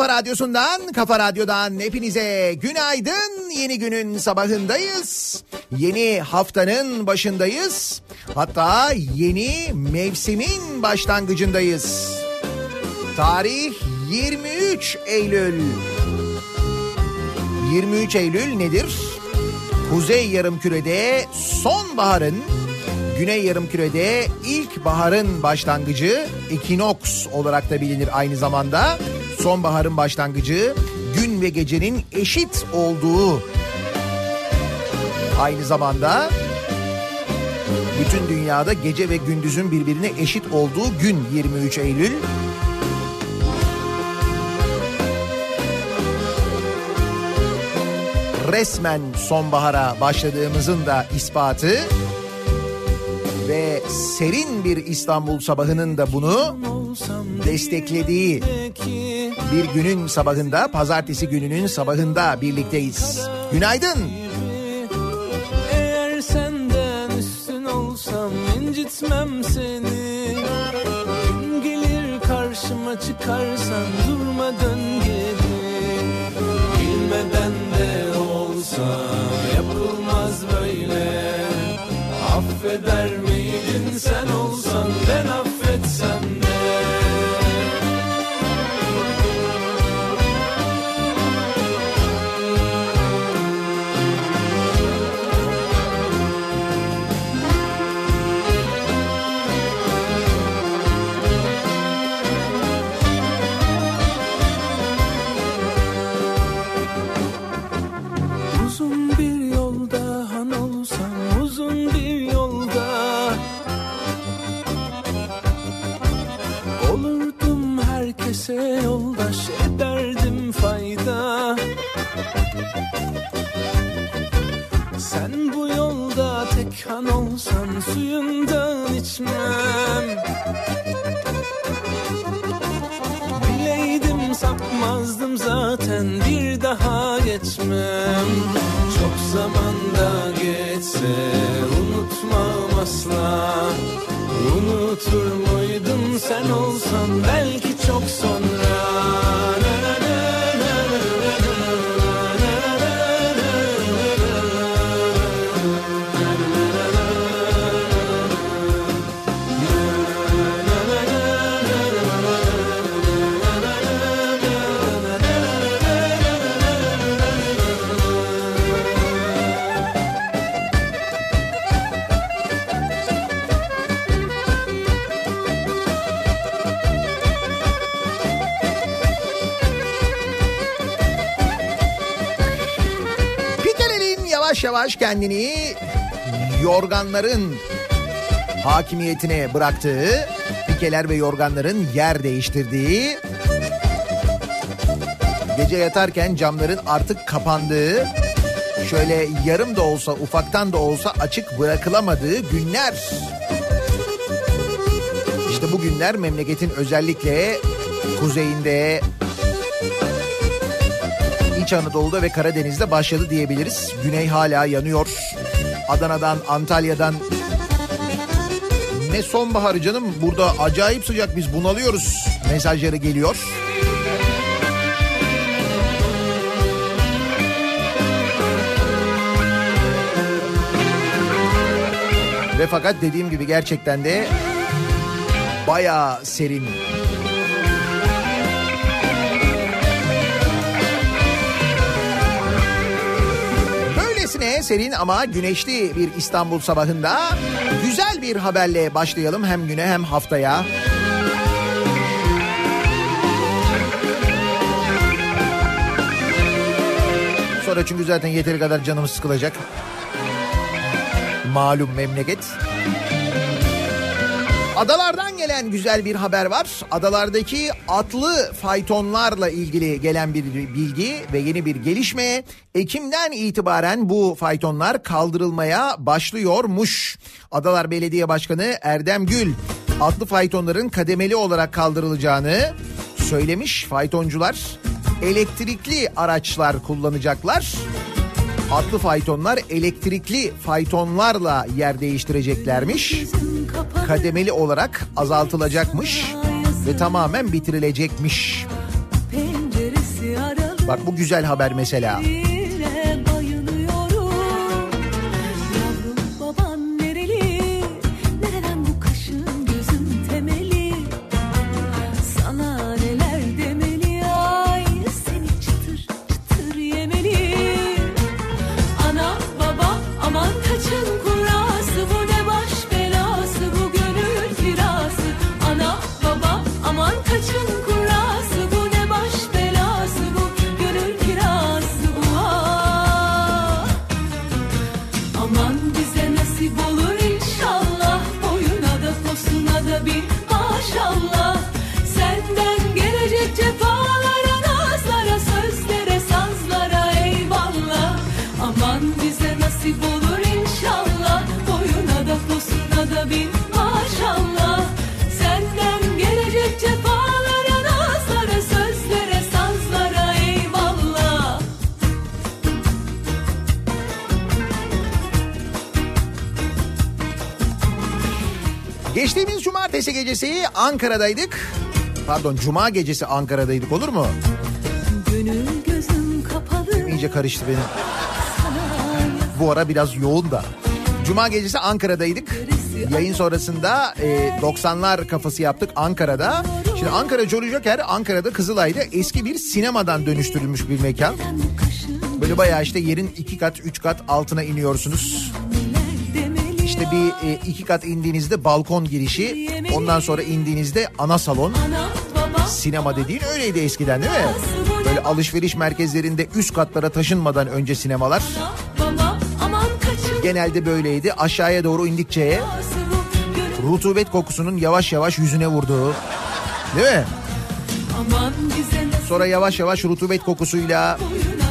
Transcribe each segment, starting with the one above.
Kafa Radyosu'ndan, Kafa Radyo'dan hepinize günaydın. Yeni günün sabahındayız. Yeni haftanın başındayız. Hatta yeni mevsimin başlangıcındayız. Tarih 23 Eylül. 23 Eylül nedir? Kuzey yarımkürede sonbaharın, güney yarımkürede ilkbaharın başlangıcı ekinoks olarak da bilinir aynı zamanda. Sonbaharın başlangıcı gün ve gecenin eşit olduğu aynı zamanda bütün dünyada gece ve gündüzün birbirine eşit olduğu gün 23 Eylül. resmen sonbahara başladığımızın da ispatı ve serin bir İstanbul sabahının da bunu desteklediği bir günün sabahında, pazartesi gününün sabahında birlikteyiz. Günaydın. Eğer senden üstün olsam incitmem seni. Gün gelir karşıma çıkarsan durma dön. Bilmeden de olsa yapılmaz böyle. Affeder yavaş yavaş kendini yorganların hakimiyetine bıraktığı, pikeler ve yorganların yer değiştirdiği, gece yatarken camların artık kapandığı, şöyle yarım da olsa ufaktan da olsa açık bırakılamadığı günler. İşte bu günler memleketin özellikle kuzeyinde, İç Anadolu'da ve Karadeniz'de başladı diyebiliriz. Güney hala yanıyor. Adana'dan, Antalya'dan ne sonbaharı canım burada acayip sıcak biz bunalıyoruz mesajları geliyor. Ve fakat dediğim gibi gerçekten de bayağı serin. Böylesine serin ama güneşli bir İstanbul sabahında güzel bir haberle başlayalım hem güne hem haftaya. Sonra çünkü zaten yeteri kadar canımız sıkılacak. Malum memleket. Adalardan gelen güzel bir haber var. Adalardaki atlı faytonlarla ilgili gelen bir bilgi ve yeni bir gelişme. Ekim'den itibaren bu faytonlar kaldırılmaya başlıyormuş. Adalar Belediye Başkanı Erdem Gül atlı faytonların kademeli olarak kaldırılacağını söylemiş. Faytoncular elektrikli araçlar kullanacaklar. Atlı faytonlar elektrikli faytonlarla yer değiştireceklermiş. Kademeli olarak azaltılacakmış ve tamamen bitirilecekmiş. Bak bu güzel haber mesela. Yine gecesi Ankara'daydık. Pardon cuma gecesi Ankara'daydık olur mu? Gönül gözüm kapalı İyice karıştı benim. Bu ara biraz yoğun da. Cuma gecesi Ankara'daydık. Yayın sonrasında e, 90'lar kafası yaptık Ankara'da. Şimdi Ankara Jolly Joker Ankara'da Kızılay'da eski bir sinemadan dönüştürülmüş bir mekan. Böyle bayağı işte yerin iki kat üç kat altına iniyorsunuz. İşte bir e, iki kat indiğinizde balkon girişi ondan sonra indiğinizde ana salon. Sinema dediğin öyleydi eskiden değil mi? Böyle alışveriş merkezlerinde üst katlara taşınmadan önce sinemalar. Genelde böyleydi. Aşağıya doğru indikçe rutubet kokusunun yavaş yavaş yüzüne vurduğu. Değil mi? Sonra yavaş yavaş rutubet kokusuyla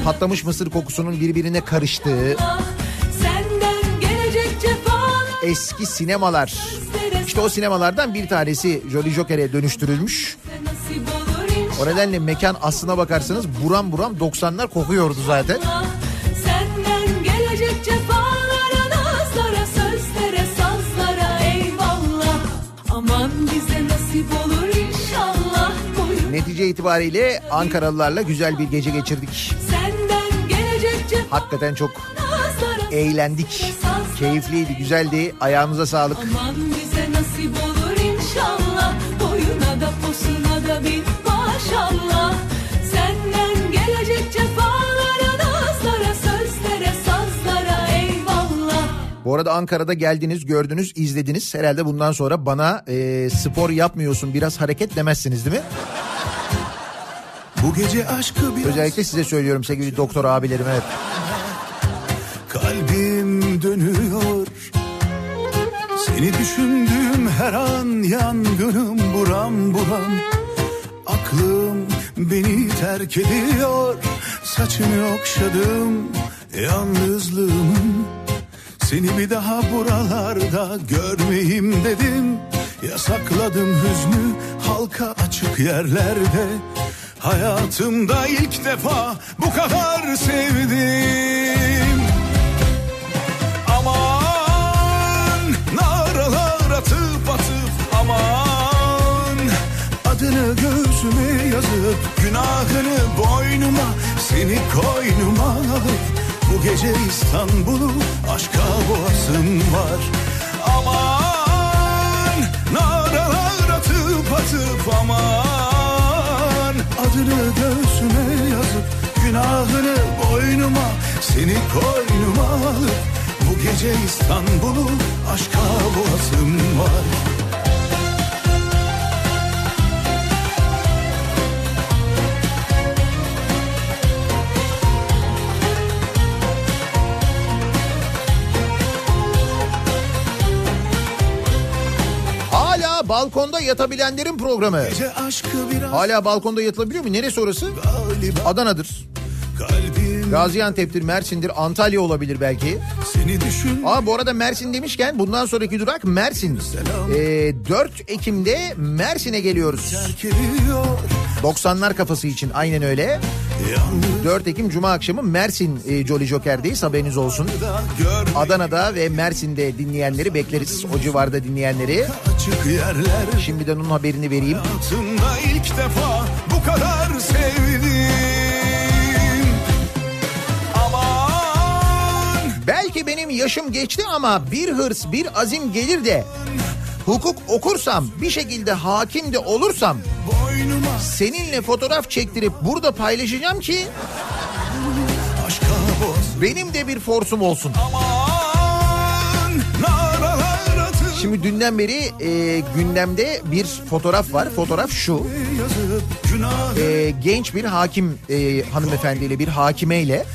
patlamış mısır kokusunun birbirine karıştığı eski sinemalar. İşte o sinemalardan bir tanesi Jolly Joker'e dönüştürülmüş. O nedenle mekan aslına bakarsanız buram buram 90'lar kokuyordu zaten. Senden gelecek cefalara Nazlara sözlere sazlara eyvallah Aman bize nasip olur inşallah Boyun Netice itibariyle Ankaralılarla güzel bir gece geçirdik. Hakikaten çok eğlendik. Keyifliydi, güzeldi. Ayağınıza sağlık. Aman bize nasip olur inşallah Boyuna da posuna da bir maşallah Senden gelecek cefalara Nazlara sözlere sazlara eyvallah Bu arada Ankara'da geldiniz, gördünüz, izlediniz. Herhalde bundan sonra bana e, spor yapmıyorsun biraz hareket demezsiniz değil mi? Bu gece aşkı biraz Özellikle size söylüyorum sevgili doktor abilerim. Evet. kalbim Seni düşündüğüm her an yangınım buram buram. Aklım beni terk ediyor Saçını okşadım yalnızlığımın. Seni bir daha buralarda görmeyeyim dedim Yasakladım hüznü halka açık yerlerde. Hayatımda ilk defa bu kadar sevdim yazıp günahını boynuma Seni koynuma alıp bu gece İstanbul'u aşka boğasım var. Aman naralar atıp atıp aman. Adını göğsüme yazıp günahını boynuma Seni koynuma alıp bu gece İstanbul'u aşka boğasım var balkonda yatabilenlerin programı. Hala balkonda yatılabiliyor mu? Neresi orası? galiba Adana'dır. kalbim Gaziantep'tir, Mersin'dir, Antalya olabilir belki. seni düşün Aa bu arada Mersin demişken bundan sonraki durak Mersin. Selam. Ee, 4 Ekim'de Mersin'e geliyoruz. terk ediyor 90'lar kafası için aynen öyle. 4 Ekim Cuma akşamı Mersin e, Jolly Joker'deyiz haberiniz olsun. Adana'da ve Mersin'de dinleyenleri bekleriz. O civarda dinleyenleri. Şimdiden onun haberini vereyim. İlk defa bu kadar sevdim. Belki benim yaşım geçti ama bir hırs bir azim gelir de hukuk okursam bir şekilde hakim de olursam seninle fotoğraf çektirip burada paylaşacağım ki benim de bir forsum olsun. Şimdi dünden beri e, gündemde bir fotoğraf var. Fotoğraf şu. E, genç bir hakim e, hanımefendiyle bir hakimeyle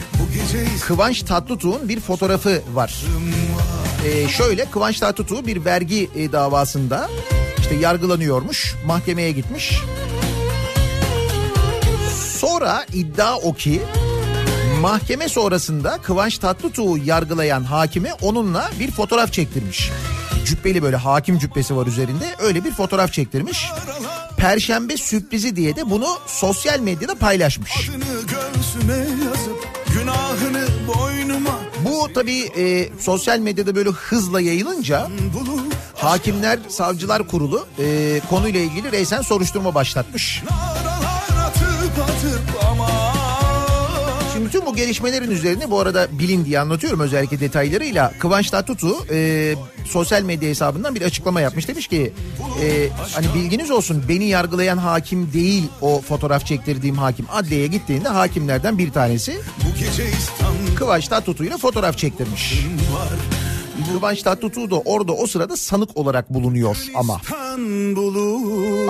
Kıvanç Tatlıtuğ'un bir fotoğrafı var. E, şöyle Kıvanç Tatlıtuğ bir vergi e, davasında işte yargılanıyormuş. Mahkemeye gitmiş. Sonra iddia o ki mahkeme sonrasında Kıvanç Tatlıtuğ'u yargılayan hakime onunla bir fotoğraf çektirmiş. Cübbeli böyle hakim cübbesi var üzerinde öyle bir fotoğraf çektirmiş. Perşembe sürprizi diye de bunu sosyal medyada paylaşmış. adını Bu tabii e, sosyal medyada böyle hızla yayılınca Hakimler Savcılar Kurulu e, konuyla ilgili reysen soruşturma başlatmış. Bu gelişmelerin üzerine bu arada bilin diye anlatıyorum özellikle detaylarıyla. Kıvanç Tatlıtuğ e, sosyal medya hesabından bir açıklama yapmış. Demiş ki e, hani bilginiz olsun beni yargılayan hakim değil o fotoğraf çektirdiğim hakim. Adliyeye gittiğinde hakimlerden bir tanesi Kıvanç Tatlıtuğ ile fotoğraf çektirmiş. var Kıvanç Tatlıtuğ da orada o sırada sanık olarak bulunuyor ama.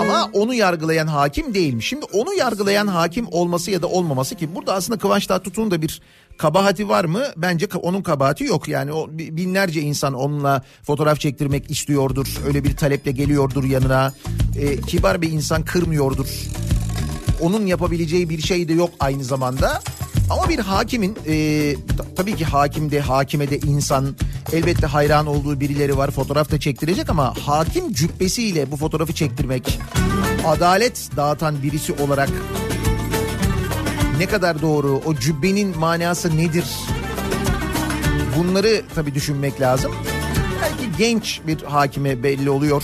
Ama onu yargılayan hakim değilmiş. Şimdi onu yargılayan hakim olması ya da olmaması ki burada aslında Kıvanç Tatlıtuğ'un da bir kabahati var mı? Bence onun kabahati yok. Yani o bi- binlerce insan onunla fotoğraf çektirmek istiyordur. Öyle bir taleple geliyordur yanına. Ee, kibar bir insan kırmıyordur. Onun yapabileceği bir şey de yok aynı zamanda. Ama bir hakimin e, ta- tabii ki hakim de hakime de insan elbette hayran olduğu birileri var fotoğraf da çektirecek ama hakim cübbesiyle bu fotoğrafı çektirmek adalet dağıtan birisi olarak ne kadar doğru o cübbenin manası nedir bunları tabii düşünmek lazım. Belki genç bir hakime belli oluyor.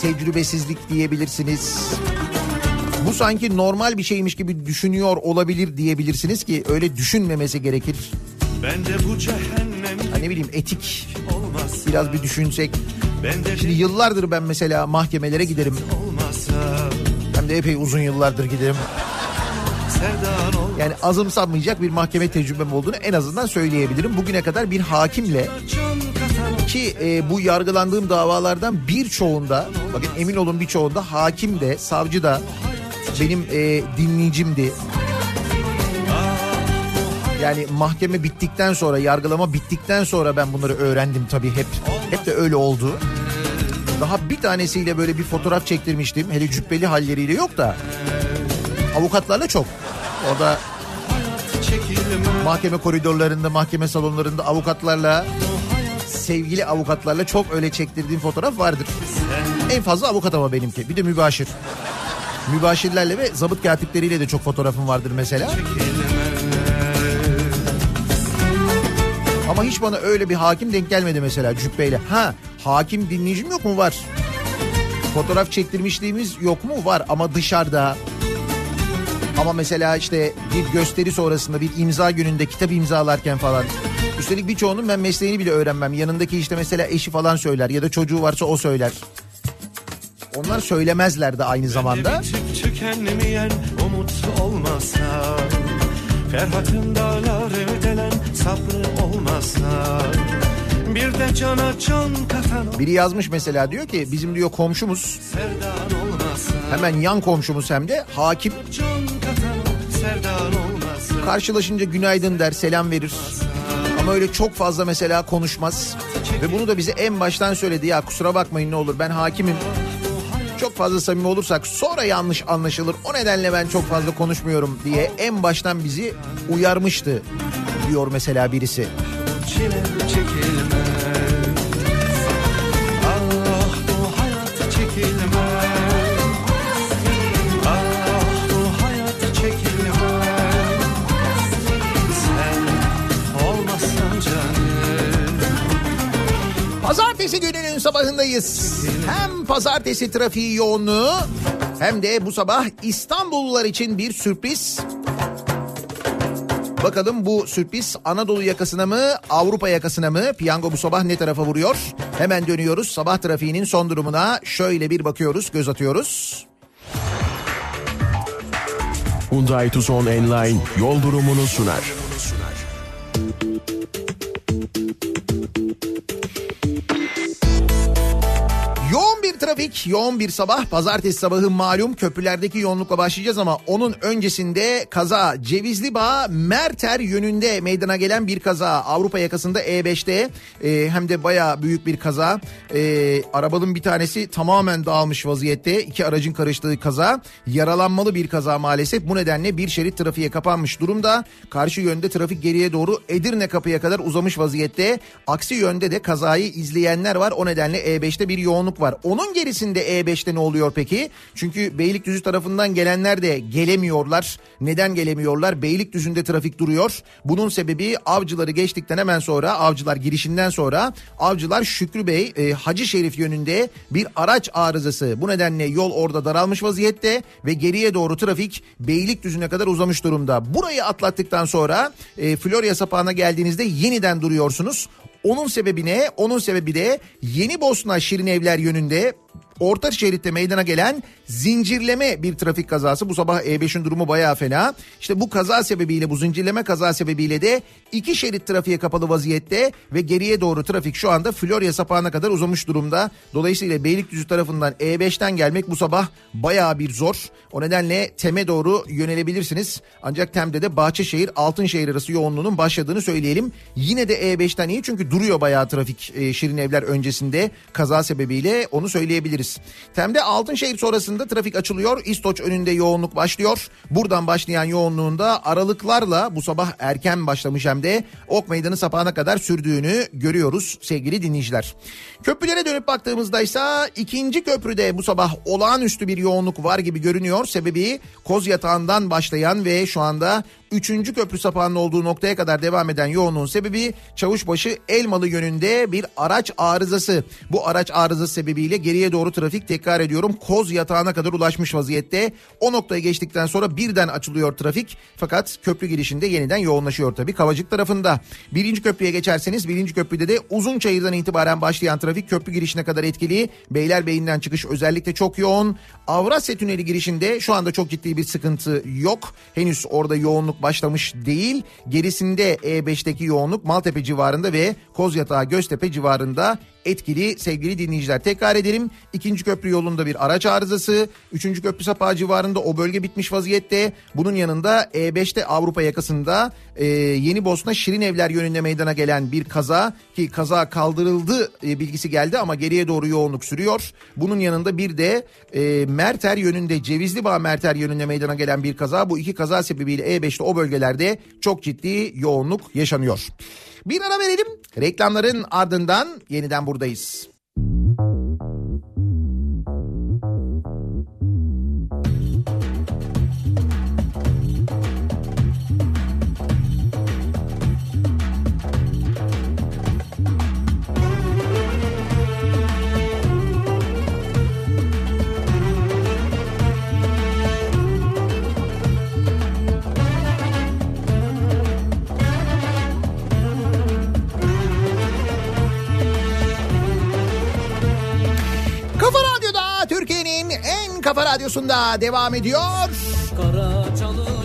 Tecrübesizlik diyebilirsiniz. Bu sanki normal bir şeymiş gibi düşünüyor olabilir diyebilirsiniz ki öyle düşünmemesi gerekir. Ben de bu cehennem Ha ne bileyim etik olmaz. biraz bir düşünsek. Ben de Şimdi yıllardır ben mesela mahkemelere giderim. olmazsa Hem de epey uzun yıllardır giderim. Yani azımsanmayacak bir mahkeme tecrübem olduğunu en azından söyleyebilirim. Bugüne kadar bir hakimle ki e, bu yargılandığım davalardan birçoğunda bakın emin olun birçoğunda hakim de savcı da benim e, dinleyicimdi. Yani mahkeme bittikten sonra yargılama bittikten sonra ben bunları öğrendim tabii hep. Hep de öyle oldu. Daha bir tanesiyle böyle bir fotoğraf çektirmiştim. Hele cübbeli halleriyle yok da. Avukatlarla çok. Orada çekilme. mahkeme koridorlarında, mahkeme salonlarında avukatlarla sevgili avukatlarla çok öyle çektirdiğim fotoğraf vardır. En fazla avukat ama benimki. Bir de mübaşir. Mübaşirlerle ve zabıt katipleriyle de çok fotoğrafım vardır mesela. Ama hiç bana öyle bir hakim denk gelmedi mesela cübbeyle. Ha hakim dinleyicim yok mu? Var. Fotoğraf çektirmişliğimiz yok mu? Var ama dışarıda. Ama mesela işte bir gösteri sonrasında bir imza gününde kitap imzalarken falan. Üstelik birçoğunun ben mesleğini bile öğrenmem. Yanındaki işte mesela eşi falan söyler ya da çocuğu varsa o söyler. Onlar söylemezler de aynı zamanda. Bitip tükenmeyen umut olmasa Ferhat'ın dağları delen sabrı olmasa Bir de cana can katan Biri yazmış mesela diyor ki bizim diyor komşumuz hemen yan komşumuz hem de hakim karşılaşınca günaydın der selam verir. Ama öyle çok fazla mesela konuşmaz. Ve bunu da bize en baştan söyledi ya kusura bakmayın ne olur ben hakimim. Çok fazla samimi olursak sonra yanlış anlaşılır. O nedenle ben çok fazla konuşmuyorum diye en baştan bizi uyarmıştı diyor mesela birisi. çile çekilmez Pazartesi gününün sabahındayız. Hem pazartesi trafiği yoğunluğu hem de bu sabah İstanbullular için bir sürpriz. Bakalım bu sürpriz Anadolu yakasına mı Avrupa yakasına mı? Piyango bu sabah ne tarafa vuruyor? Hemen dönüyoruz sabah trafiğinin son durumuna şöyle bir bakıyoruz göz atıyoruz. Hyundai Tucson Enline yol durumunu sunar. Trafik, yoğun bir sabah. Pazartesi sabahı malum köprülerdeki yoğunlukla başlayacağız ama onun öncesinde kaza Cevizli Bağ Merter yönünde meydana gelen bir kaza. Avrupa yakasında E5'te e, hem de baya büyük bir kaza. E, arabanın bir tanesi tamamen dağılmış vaziyette. İki aracın karıştığı kaza. Yaralanmalı bir kaza maalesef. Bu nedenle bir şerit trafiğe kapanmış durumda. Karşı yönde trafik geriye doğru Edirne kapıya kadar uzamış vaziyette. Aksi yönde de kazayı izleyenler var. O nedenle E5'te bir yoğunluk var. Onun gerisinde E5'te ne oluyor peki? Çünkü Beylikdüzü tarafından gelenler de gelemiyorlar. Neden gelemiyorlar? Beylikdüzü'nde trafik duruyor. Bunun sebebi avcıları geçtikten hemen sonra avcılar girişinden sonra avcılar Şükrü Bey e, Hacı Şerif yönünde bir araç arızası. Bu nedenle yol orada daralmış vaziyette ve geriye doğru trafik Beylikdüzü'ne kadar uzamış durumda. Burayı atlattıktan sonra e, Florya sapağına geldiğinizde yeniden duruyorsunuz. Onun sebebi ne? Onun sebebi de Yeni Bosna Şirin Evler yönünde orta şeritte meydana gelen zincirleme bir trafik kazası. Bu sabah E5'in durumu bayağı fena. İşte bu kaza sebebiyle bu zincirleme kaza sebebiyle de iki şerit trafiğe kapalı vaziyette ve geriye doğru trafik şu anda Florya sapağına kadar uzamış durumda. Dolayısıyla Beylikdüzü tarafından E5'ten gelmek bu sabah bayağı bir zor. O nedenle TEM'e doğru yönelebilirsiniz. Ancak TEM'de de Bahçeşehir Altınşehir arası yoğunluğunun başladığını söyleyelim. Yine de E5'ten iyi çünkü duruyor bayağı trafik e, Şirin Evler öncesinde kaza sebebiyle onu söyleyebiliriz. TEM'de Altınşehir sonrasında trafik açılıyor. İstoç önünde yoğunluk başlıyor. Buradan başlayan yoğunluğunda aralıklarla bu sabah erken başlamış hem de Ok Meydanı sapağına kadar sürdüğünü görüyoruz sevgili dinleyiciler. Köprülere dönüp baktığımızda ise ikinci köprüde bu sabah olağanüstü bir yoğunluk var gibi görünüyor. Sebebi Koz Yatağı'ndan başlayan ve şu anda Üçüncü köprü sapağının olduğu noktaya kadar devam eden yoğunluğun sebebi Çavuşbaşı Elmalı yönünde bir araç arızası. Bu araç arızası sebebiyle geriye doğru trafik tekrar ediyorum Koz yatağına kadar ulaşmış vaziyette. O noktayı geçtikten sonra birden açılıyor trafik. Fakat köprü girişinde yeniden yoğunlaşıyor tabii Kavacık tarafında. Birinci köprüye geçerseniz birinci köprüde de Uzunçayır'dan itibaren başlayan trafik köprü girişine kadar etkili. Beylerbeyi'nden çıkış özellikle çok yoğun. Avrasya Tüneli girişinde şu anda çok ciddi bir sıkıntı yok. Henüz orada yoğunluk başlamış değil. Gerisinde E5'teki yoğunluk Maltepe civarında ve Kozyatağı Göztepe civarında etkili sevgili dinleyiciler. Tekrar edelim. İkinci köprü yolunda bir araç arızası. Üçüncü köprü sapağı civarında o bölge bitmiş vaziyette. Bunun yanında E5'te Avrupa yakasında e, Yeni Bosna Şirin Evler yönünde meydana gelen bir kaza ki kaza kaldırıldı e, bilgisi geldi ama geriye doğru yoğunluk sürüyor. Bunun yanında bir de e, Merter yönünde Cevizli Bağ Merter yönünde meydana gelen bir kaza. Bu iki kaza sebebiyle E5'te o bölgelerde çok ciddi yoğunluk yaşanıyor. Bir ara verelim. Reklamların ardından yeniden buradayız. Radyosunda devam ediyor.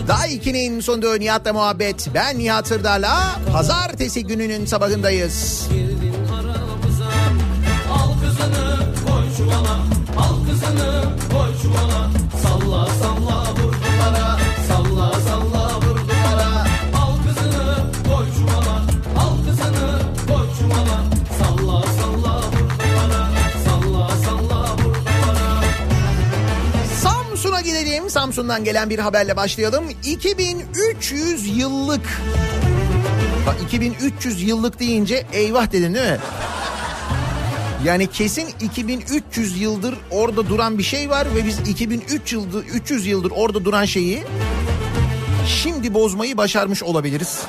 Daha 2'nin sonunda Nihat'la muhabbet. Ben Nihat Sırdar'la pazartesi gününün sabahındayız. Samsun'dan gelen bir haberle başlayalım. 2300 yıllık. Bak 2300 yıllık deyince eyvah dedin değil mi? Yani kesin 2300 yıldır orada duran bir şey var ve biz 2300 yıldır 300 yıldır orada duran şeyi şimdi bozmayı başarmış olabiliriz.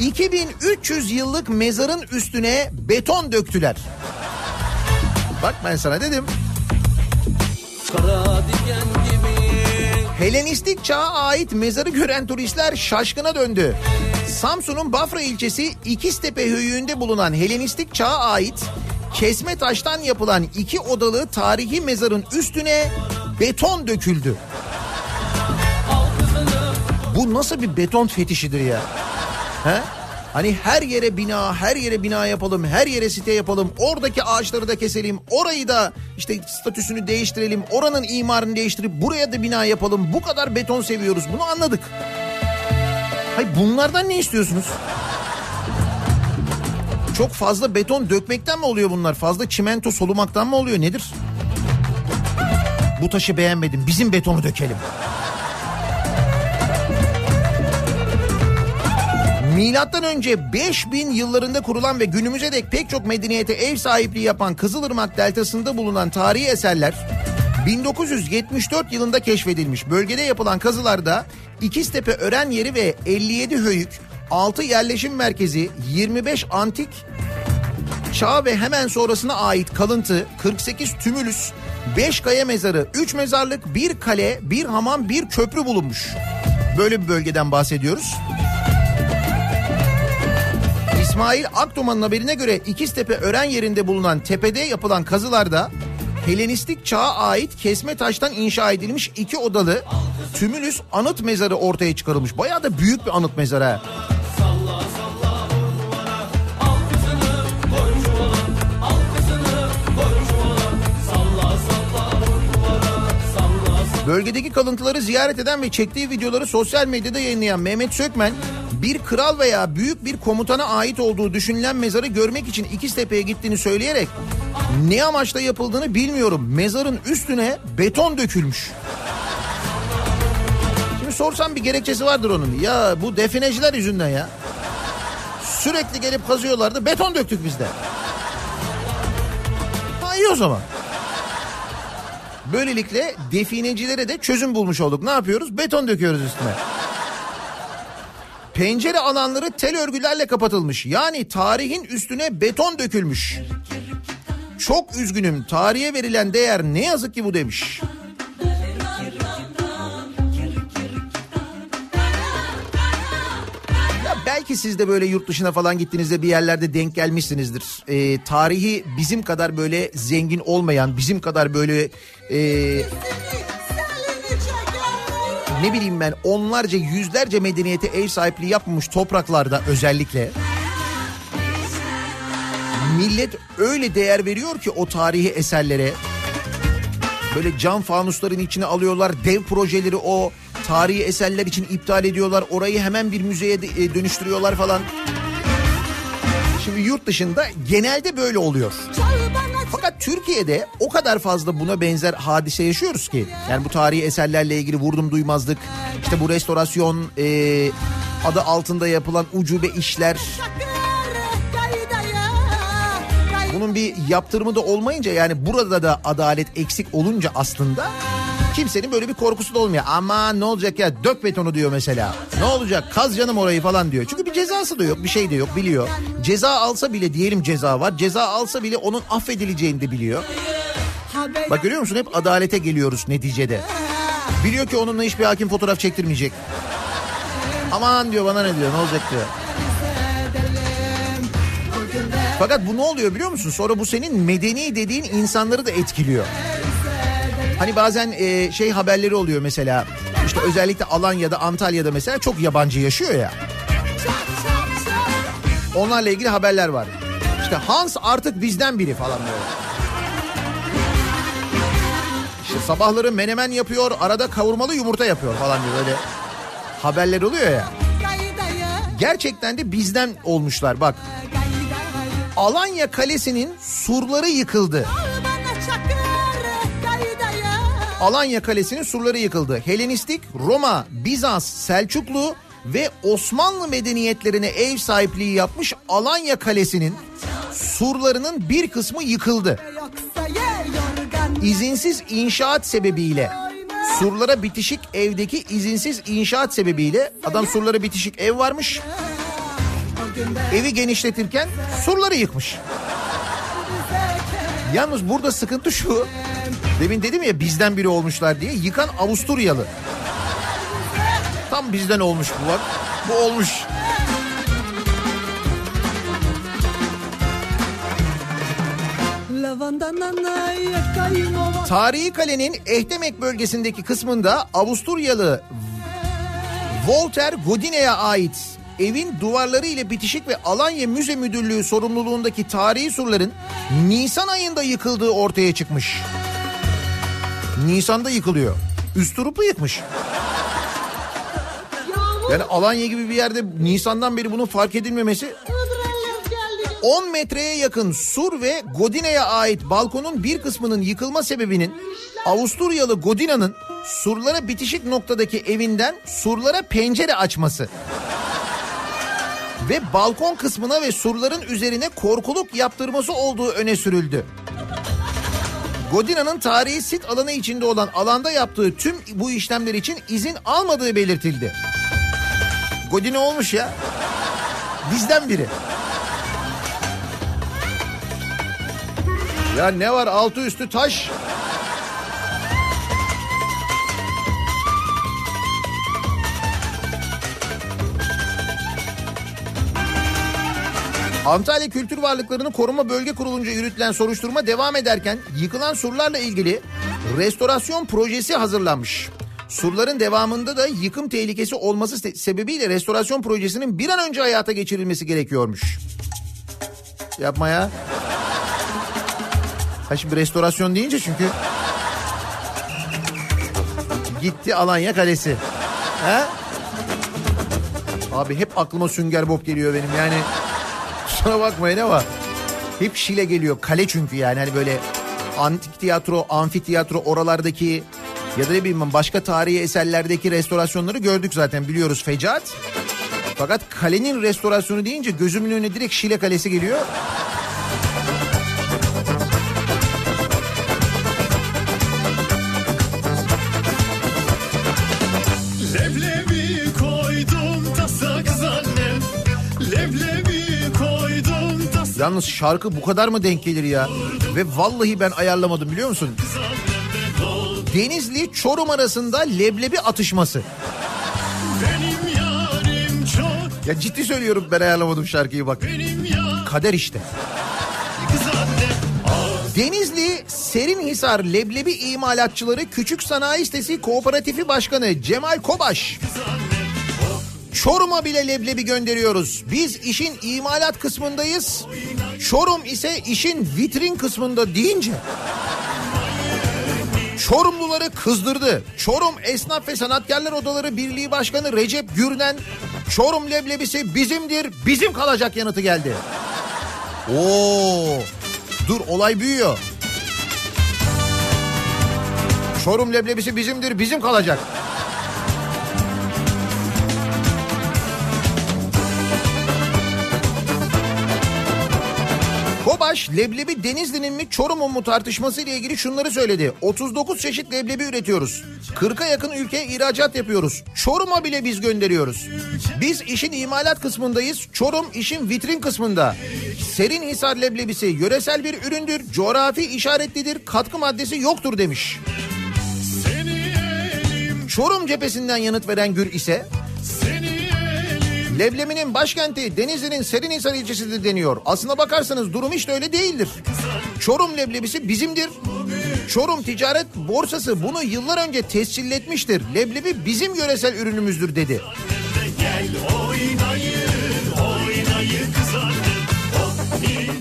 2300 yıllık mezarın üstüne beton döktüler. Bak ben sana dedim. Kara diken gibi Helenistik çağa ait mezarı gören turistler şaşkına döndü. Samsun'un Bafra ilçesi İkiztepe höyüğünde bulunan Helenistik çağa ait kesme taştan yapılan iki odalı tarihi mezarın üstüne beton döküldü. Bu nasıl bir beton fetişidir ya? He? Hani her yere bina, her yere bina yapalım, her yere site yapalım, oradaki ağaçları da keselim, orayı da işte statüsünü değiştirelim, oranın imarını değiştirip buraya da bina yapalım. Bu kadar beton seviyoruz, bunu anladık. Hayır bunlardan ne istiyorsunuz? Çok fazla beton dökmekten mi oluyor bunlar? Fazla çimento solumaktan mı oluyor? Nedir? Bu taşı beğenmedim, bizim betonu dökelim. Milattan önce 5000 yıllarında kurulan ve günümüze dek pek çok medeniyete ev sahipliği yapan Kızılırmak deltasında bulunan tarihi eserler 1974 yılında keşfedilmiş. Bölgede yapılan kazılarda İkiztepe Ören Yeri ve 57 höyük, 6 yerleşim merkezi, 25 antik çağ ve hemen sonrasına ait kalıntı, 48 tümülüs, 5 kaya mezarı, 3 mezarlık, 1 kale, 1 hamam, 1 köprü bulunmuş. Böyle bir bölgeden bahsediyoruz. İsmail Akdoman'ın haberine göre İkiztepe Ören yerinde bulunan tepede yapılan kazılarda Helenistik çağa ait kesme taştan inşa edilmiş iki odalı tümülüs anıt mezarı ortaya çıkarılmış. Bayağı da büyük bir anıt mezarı. Bölgedeki kalıntıları ziyaret eden ve çektiği videoları sosyal medyada yayınlayan Mehmet Sökmen bir kral veya büyük bir komutana ait olduğu düşünülen mezarı görmek için İkiztepe'ye gittiğini söyleyerek ne amaçla yapıldığını bilmiyorum. Mezarın üstüne beton dökülmüş. Şimdi sorsam bir gerekçesi vardır onun. Ya bu defineciler yüzünden ya. Sürekli gelip kazıyorlardı. Beton döktük biz de. Ha iyi o zaman. Böylelikle definecilere de çözüm bulmuş olduk. Ne yapıyoruz? Beton döküyoruz üstüne. Pencere alanları tel örgülerle kapatılmış. Yani tarihin üstüne beton dökülmüş. Çok üzgünüm. Tarihe verilen değer ne yazık ki bu demiş. Belki siz de böyle yurt dışına falan gittiğinizde bir yerlerde denk gelmişsinizdir. Ee, tarihi bizim kadar böyle zengin olmayan, bizim kadar böyle e, ne bileyim ben onlarca yüzlerce medeniyete ev sahipliği yapmamış topraklarda özellikle millet öyle değer veriyor ki o tarihi eserlere böyle cam fanusların içine alıyorlar dev projeleri o tarihi eserler için iptal ediyorlar orayı hemen bir müzeye e, dönüştürüyorlar falan. Şimdi yurt dışında genelde böyle oluyor. Fakat Türkiye'de o kadar fazla buna benzer hadise yaşıyoruz ki. Yani bu tarihi eserlerle ilgili vurdum duymazlık, işte bu restorasyon e, adı altında yapılan ucube işler. Bunun bir yaptırımı da olmayınca yani burada da adalet eksik olunca aslında kimsenin böyle bir korkusu da olmuyor. Ama ne olacak ya dök betonu diyor mesela. Ne olacak kaz canım orayı falan diyor. Çünkü bir cezası da yok bir şey de yok biliyor. Ceza alsa bile diyelim ceza var. Ceza alsa bile onun affedileceğini de biliyor. Bak görüyor musun hep adalete geliyoruz neticede. Biliyor ki onunla hiçbir hakim fotoğraf çektirmeyecek. Aman diyor bana ne diyor ne olacak diyor. Fakat bu ne oluyor biliyor musun? Sonra bu senin medeni dediğin insanları da etkiliyor. Hani bazen e, şey haberleri oluyor mesela. İşte özellikle Alanya'da, Antalya'da mesela çok yabancı yaşıyor ya. Onlarla ilgili haberler var. İşte Hans artık bizden biri falan böyle. İşte sabahları menemen yapıyor, arada kavurmalı yumurta yapıyor falan diyor böyle haberler oluyor ya. Gerçekten de bizden olmuşlar bak. Alanya Kalesi'nin surları yıkıldı. Alanya Kalesi'nin surları yıkıldı. Helenistik, Roma, Bizans, Selçuklu ve Osmanlı medeniyetlerine ev sahipliği yapmış Alanya Kalesi'nin surlarının bir kısmı yıkıldı. İzinsiz inşaat sebebiyle surlara bitişik evdeki izinsiz inşaat sebebiyle adam surlara bitişik ev varmış. Evi genişletirken surları yıkmış. Yalnız burada sıkıntı şu. Demin dedim ya bizden biri olmuşlar diye yıkan Avusturyalı. Tam bizden olmuş bu bak. Bu olmuş. Tarihi kalenin Ehdemek bölgesindeki kısmında Avusturyalı Walter Godine'ye ait evin duvarları ile bitişik ve Alanya Müze Müdürlüğü sorumluluğundaki tarihi surların Nisan ayında yıkıldığı ortaya çıkmış. Nisan'da yıkılıyor. Üst turupu yıkmış. Yani Alanya gibi bir yerde Nisan'dan beri bunun fark edilmemesi 10 metreye yakın sur ve Godine'ye ait balkonun bir kısmının yıkılma sebebinin Avusturyalı Godina'nın surlara bitişik noktadaki evinden surlara pencere açması ve balkon kısmına ve surların üzerine korkuluk yaptırması olduğu öne sürüldü. Godina'nın tarihi sit alanı içinde olan alanda yaptığı tüm bu işlemler için izin almadığı belirtildi. Godina olmuş ya. Bizden biri. Ya ne var altı üstü taş. Antalya Kültür Varlıklarını Koruma Bölge Kurulunca yürütülen soruşturma devam ederken yıkılan surlarla ilgili restorasyon projesi hazırlanmış. Surların devamında da yıkım tehlikesi olması se- sebebiyle restorasyon projesinin bir an önce hayata geçirilmesi gerekiyormuş. Yapma ya. Ha şimdi restorasyon deyince çünkü gitti Alanya Kalesi. He? Abi hep aklıma Sünger Bob geliyor benim yani. Kusura bakmayın ama hep Şile geliyor. Kale çünkü yani hani böyle antik tiyatro, amfiteyatro oralardaki ya da ne bileyim başka tarihi eserlerdeki restorasyonları gördük zaten biliyoruz fecaat. Fakat kalenin restorasyonu deyince gözümün önüne direkt Şile Kalesi geliyor. Yalnız şarkı bu kadar mı denk gelir ya? Ve vallahi ben ayarlamadım biliyor musun? Denizli Çorum arasında leblebi atışması. Benim yarim çok Ya ciddi söylüyorum ben ayarlamadım şarkıyı bak. Kader işte. Denizli Serinhisar Leblebi İmalatçıları Küçük Sanayi Sitesi Kooperatifi Başkanı Cemal Kobaş. Çorum'a bile leblebi gönderiyoruz. Biz işin imalat kısmındayız. Çorum ise işin vitrin kısmında deyince Çorumluları kızdırdı. Çorum Esnaf ve Sanatkarlar Odaları Birliği Başkanı Recep Gürnen Çorum leblebisi bizimdir, bizim kalacak yanıtı geldi. Oo! Dur olay büyüyor. Çorum leblebisi bizimdir, bizim kalacak. Kobaş leblebi Denizli'nin mi Çorum'un mu tartışması ile ilgili şunları söyledi. 39 çeşit leblebi üretiyoruz. 40'a yakın ülkeye ihracat yapıyoruz. Çorum'a bile biz gönderiyoruz. Biz işin imalat kısmındayız. Çorum işin vitrin kısmında. Serinhisar leblebisi yöresel bir üründür. Coğrafi işaretlidir. Katkı maddesi yoktur demiş. Çorum cephesinden yanıt veren Gür ise seni Leblebinin başkenti Denizli'nin Serinhisar ilçesidir deniyor. Aslına bakarsanız durum hiç de öyle değildir. Çorum leblebisi bizimdir. Çorum Ticaret Borsası bunu yıllar önce tescilletmiştir. Leblebi bizim yöresel ürünümüzdür dedi.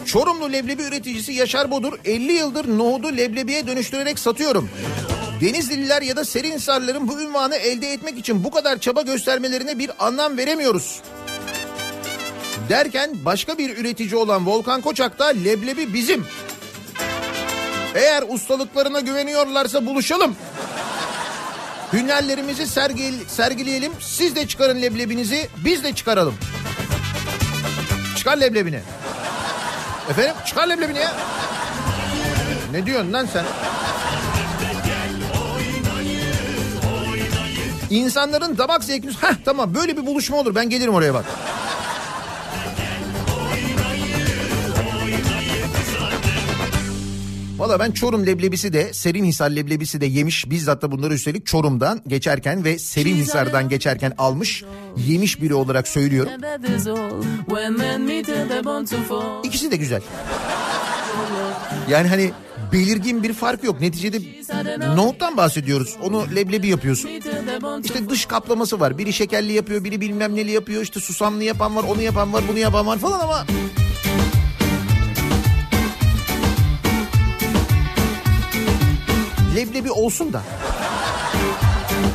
Çorumlu leblebi üreticisi Yaşar Bodur 50 yıldır nohudu leblebiye dönüştürerek satıyorum. Denizliler ya da Serinhisarlıların bu ünvanı elde etmek için bu kadar çaba göstermelerine bir anlam veremiyoruz. Derken başka bir üretici olan Volkan Koçak da leblebi bizim. Eğer ustalıklarına güveniyorlarsa buluşalım. Hünerlerimizi sergi, sergileyelim. Siz de çıkarın leblebinizi, biz de çıkaralım. Çıkar leblebini. Efendim çıkar leblebini ya. Ne diyorsun lan sen? İnsanların damak zevkini... Heh tamam böyle bir buluşma olur ben gelirim oraya bak. Valla Valla ben Çorum leblebisi de Serinhisar leblebisi de yemiş. Bizzat da bunları üstelik Çorum'dan geçerken ve Serinhisar'dan geçerken almış. Yemiş biri olarak söylüyorum. İkisi de güzel. Yani hani belirgin bir fark yok. Neticede nohuttan bahsediyoruz. Onu leblebi yapıyorsun. İşte dış kaplaması var. Biri şekerli yapıyor, biri bilmem neli yapıyor. İşte susamlı yapan var, onu yapan var, bunu yapan var falan ama... Leblebi olsun da.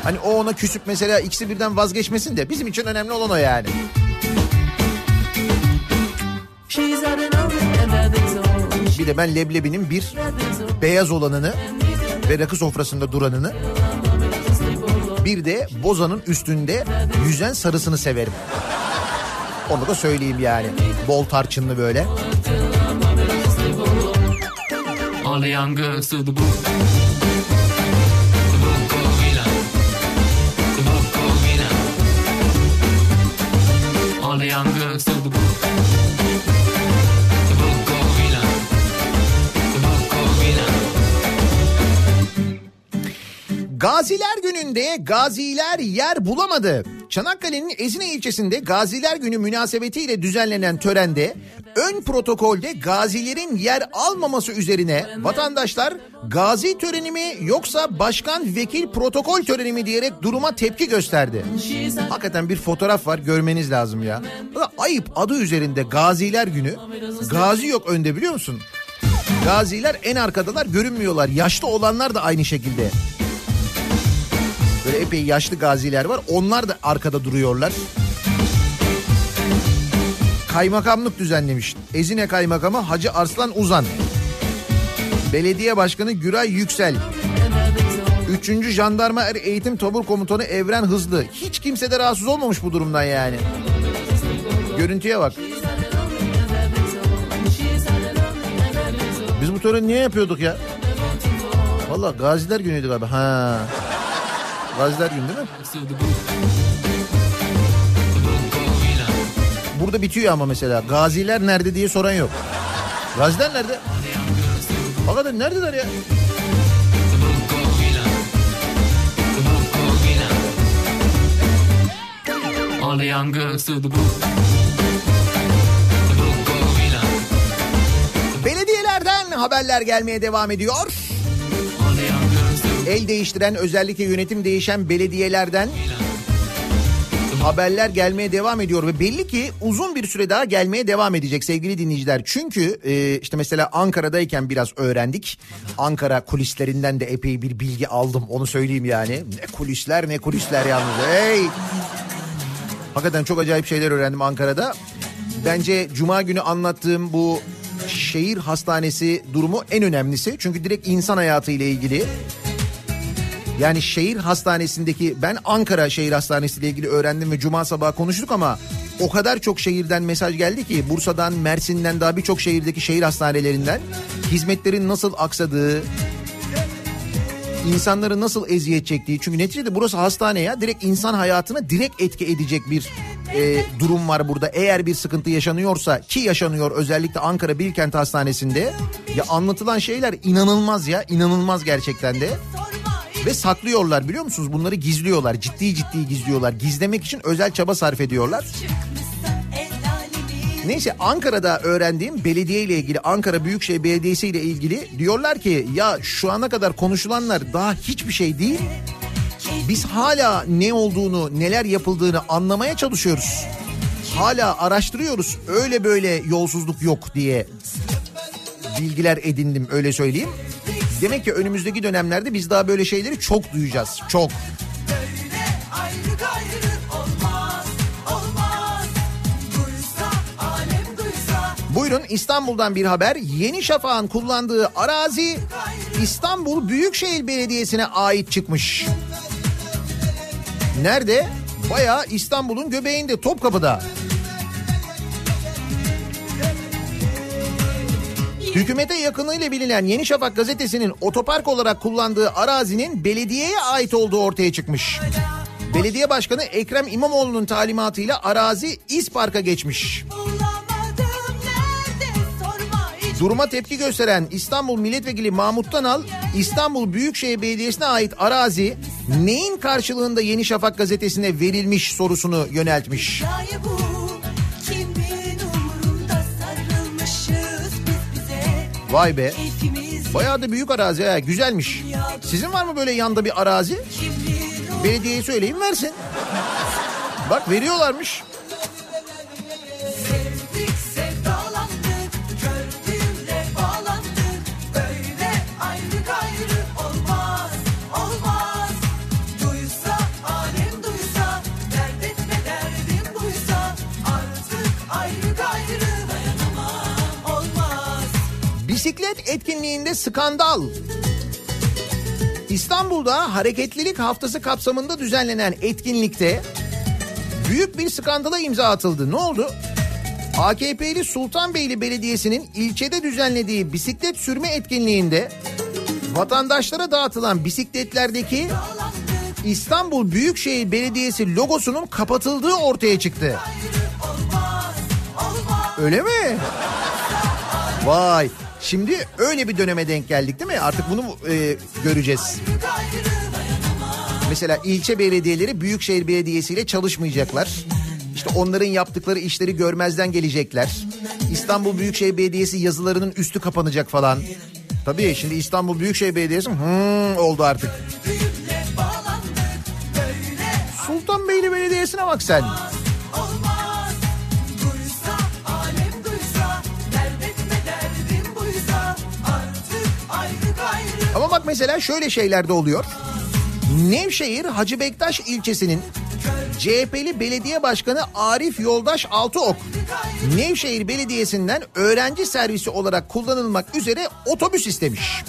Hani o ona küsüp mesela ikisi birden vazgeçmesin de bizim için önemli olan o yani. Bir de ben leblebinin bir beyaz olanını ve rakı sofrasında duranını bir de bozanın üstünde yüzen sarısını severim. Onu da söyleyeyim yani. Bol tarçınlı böyle. To the Gaziler gününde gaziler yer bulamadı. Çanakkale'nin Ezine ilçesinde Gaziler Günü münasebetiyle düzenlenen törende ön protokolde gazilerin yer almaması üzerine vatandaşlar gazi töreni mi yoksa başkan vekil protokol töreni mi diyerek duruma tepki gösterdi. Hakikaten bir fotoğraf var görmeniz lazım ya. Ayıp adı üzerinde Gaziler Günü. Gazi yok önde biliyor musun? Gaziler en arkadalar görünmüyorlar. Yaşlı olanlar da aynı şekilde. Böyle epey yaşlı gaziler var. Onlar da arkada duruyorlar. Kaymakamlık düzenlemiş. Ezine Kaymakamı Hacı Arslan Uzan. Belediye Başkanı Güray Yüksel. Üçüncü Jandarma Er Eğitim Tabur Komutanı Evren Hızlı. Hiç kimse de rahatsız olmamış bu durumdan yani. Görüntüye bak. Biz bu töreni niye yapıyorduk ya? Valla Gaziler Günü'ydü galiba. Ha. Gaziler Günü değil mi? Burada bitiyor ama mesela. Gaziler nerede diye soran yok. Gaziler nerede? Hakikaten neredeler ya? Of Milan. Belediyelerden haberler gelmeye devam ediyor. El değiştiren özellikle yönetim değişen belediyelerden haberler gelmeye devam ediyor ve belli ki uzun bir süre daha gelmeye devam edecek sevgili dinleyiciler. Çünkü e, işte mesela Ankara'dayken biraz öğrendik. Ankara kulislerinden de epey bir bilgi aldım onu söyleyeyim yani. Ne kulisler ne kulisler yalnız. Hey! Hakikaten çok acayip şeyler öğrendim Ankara'da. Bence cuma günü anlattığım bu şehir hastanesi durumu en önemlisi. Çünkü direkt insan hayatı ile ilgili. Yani şehir hastanesindeki ben Ankara Şehir Hastanesi ile ilgili öğrendim ve cuma sabahı konuştuk ama o kadar çok şehirden mesaj geldi ki Bursa'dan, Mersin'den daha birçok şehirdeki şehir hastanelerinden hizmetlerin nasıl aksadığı, insanların nasıl eziyet çektiği. Çünkü neticede burası hastane ya direkt insan hayatına direkt etki edecek bir e, durum var burada. Eğer bir sıkıntı yaşanıyorsa ki yaşanıyor özellikle Ankara Bilkent Hastanesi'nde ya anlatılan şeyler inanılmaz ya inanılmaz gerçekten de. Ve saklıyorlar biliyor musunuz? Bunları gizliyorlar. Ciddi ciddi gizliyorlar. Gizlemek için özel çaba sarf ediyorlar. Neyse Ankara'da öğrendiğim belediye ile ilgili Ankara Büyükşehir Belediyesi ile ilgili diyorlar ki ya şu ana kadar konuşulanlar daha hiçbir şey değil. Biz hala ne olduğunu, neler yapıldığını anlamaya çalışıyoruz. Hala araştırıyoruz. Öyle böyle yolsuzluk yok diye bilgiler edindim öyle söyleyeyim. Demek ki önümüzdeki dönemlerde biz daha böyle şeyleri çok duyacağız. Çok. Ayrı gayrı olmaz, olmaz. Duysa, alem duysa. Buyurun İstanbul'dan bir haber. Yeni Şafak'ın kullandığı arazi İstanbul Büyükşehir Belediyesi'ne ait çıkmış. Nerede? Bayağı İstanbul'un göbeğinde Topkapı'da. Hükümete yakınıyla bilinen Yeni Şafak gazetesinin otopark olarak kullandığı arazinin belediyeye ait olduğu ortaya çıkmış. Belediye Başkanı Ekrem İmamoğlu'nun talimatıyla arazi İspark'a geçmiş. Duruma tepki gösteren İstanbul Milletvekili Mahmut Tanal, İstanbul Büyükşehir Belediyesi'ne ait arazi neyin karşılığında Yeni Şafak gazetesine verilmiş sorusunu yöneltmiş. Hikaye Vay be. Bayağı da büyük arazi ha, güzelmiş. Sizin var mı böyle yanda bir arazi? Belediyeye söyleyeyim versin. Bak veriyorlarmış. Bisiklet etkinliğinde skandal. İstanbul'da Hareketlilik Haftası kapsamında düzenlenen etkinlikte büyük bir skandala imza atıldı. Ne oldu? AKP'li Sultanbeyli Belediyesi'nin ilçede düzenlediği bisiklet sürme etkinliğinde vatandaşlara dağıtılan bisikletlerdeki İstanbul Büyükşehir Belediyesi logosunun kapatıldığı ortaya çıktı. Öyle mi? Vay. Şimdi öyle bir döneme denk geldik değil mi? Artık bunu e, göreceğiz. Mesela ilçe belediyeleri büyükşehir belediyesiyle çalışmayacaklar. İşte onların yaptıkları işleri görmezden gelecekler. İstanbul Büyükşehir Belediyesi yazılarının üstü kapanacak falan. Tabii şimdi İstanbul Büyükşehir Belediyesi hmm oldu artık. Sultanbeyli Belediyesi'ne bak sen. Ama bak mesela şöyle şeyler de oluyor. Nevşehir Hacı Bektaş ilçesinin CHP'li belediye başkanı Arif Yoldaş Altıok Nevşehir Belediyesi'nden öğrenci servisi olarak kullanılmak üzere otobüs istemiş.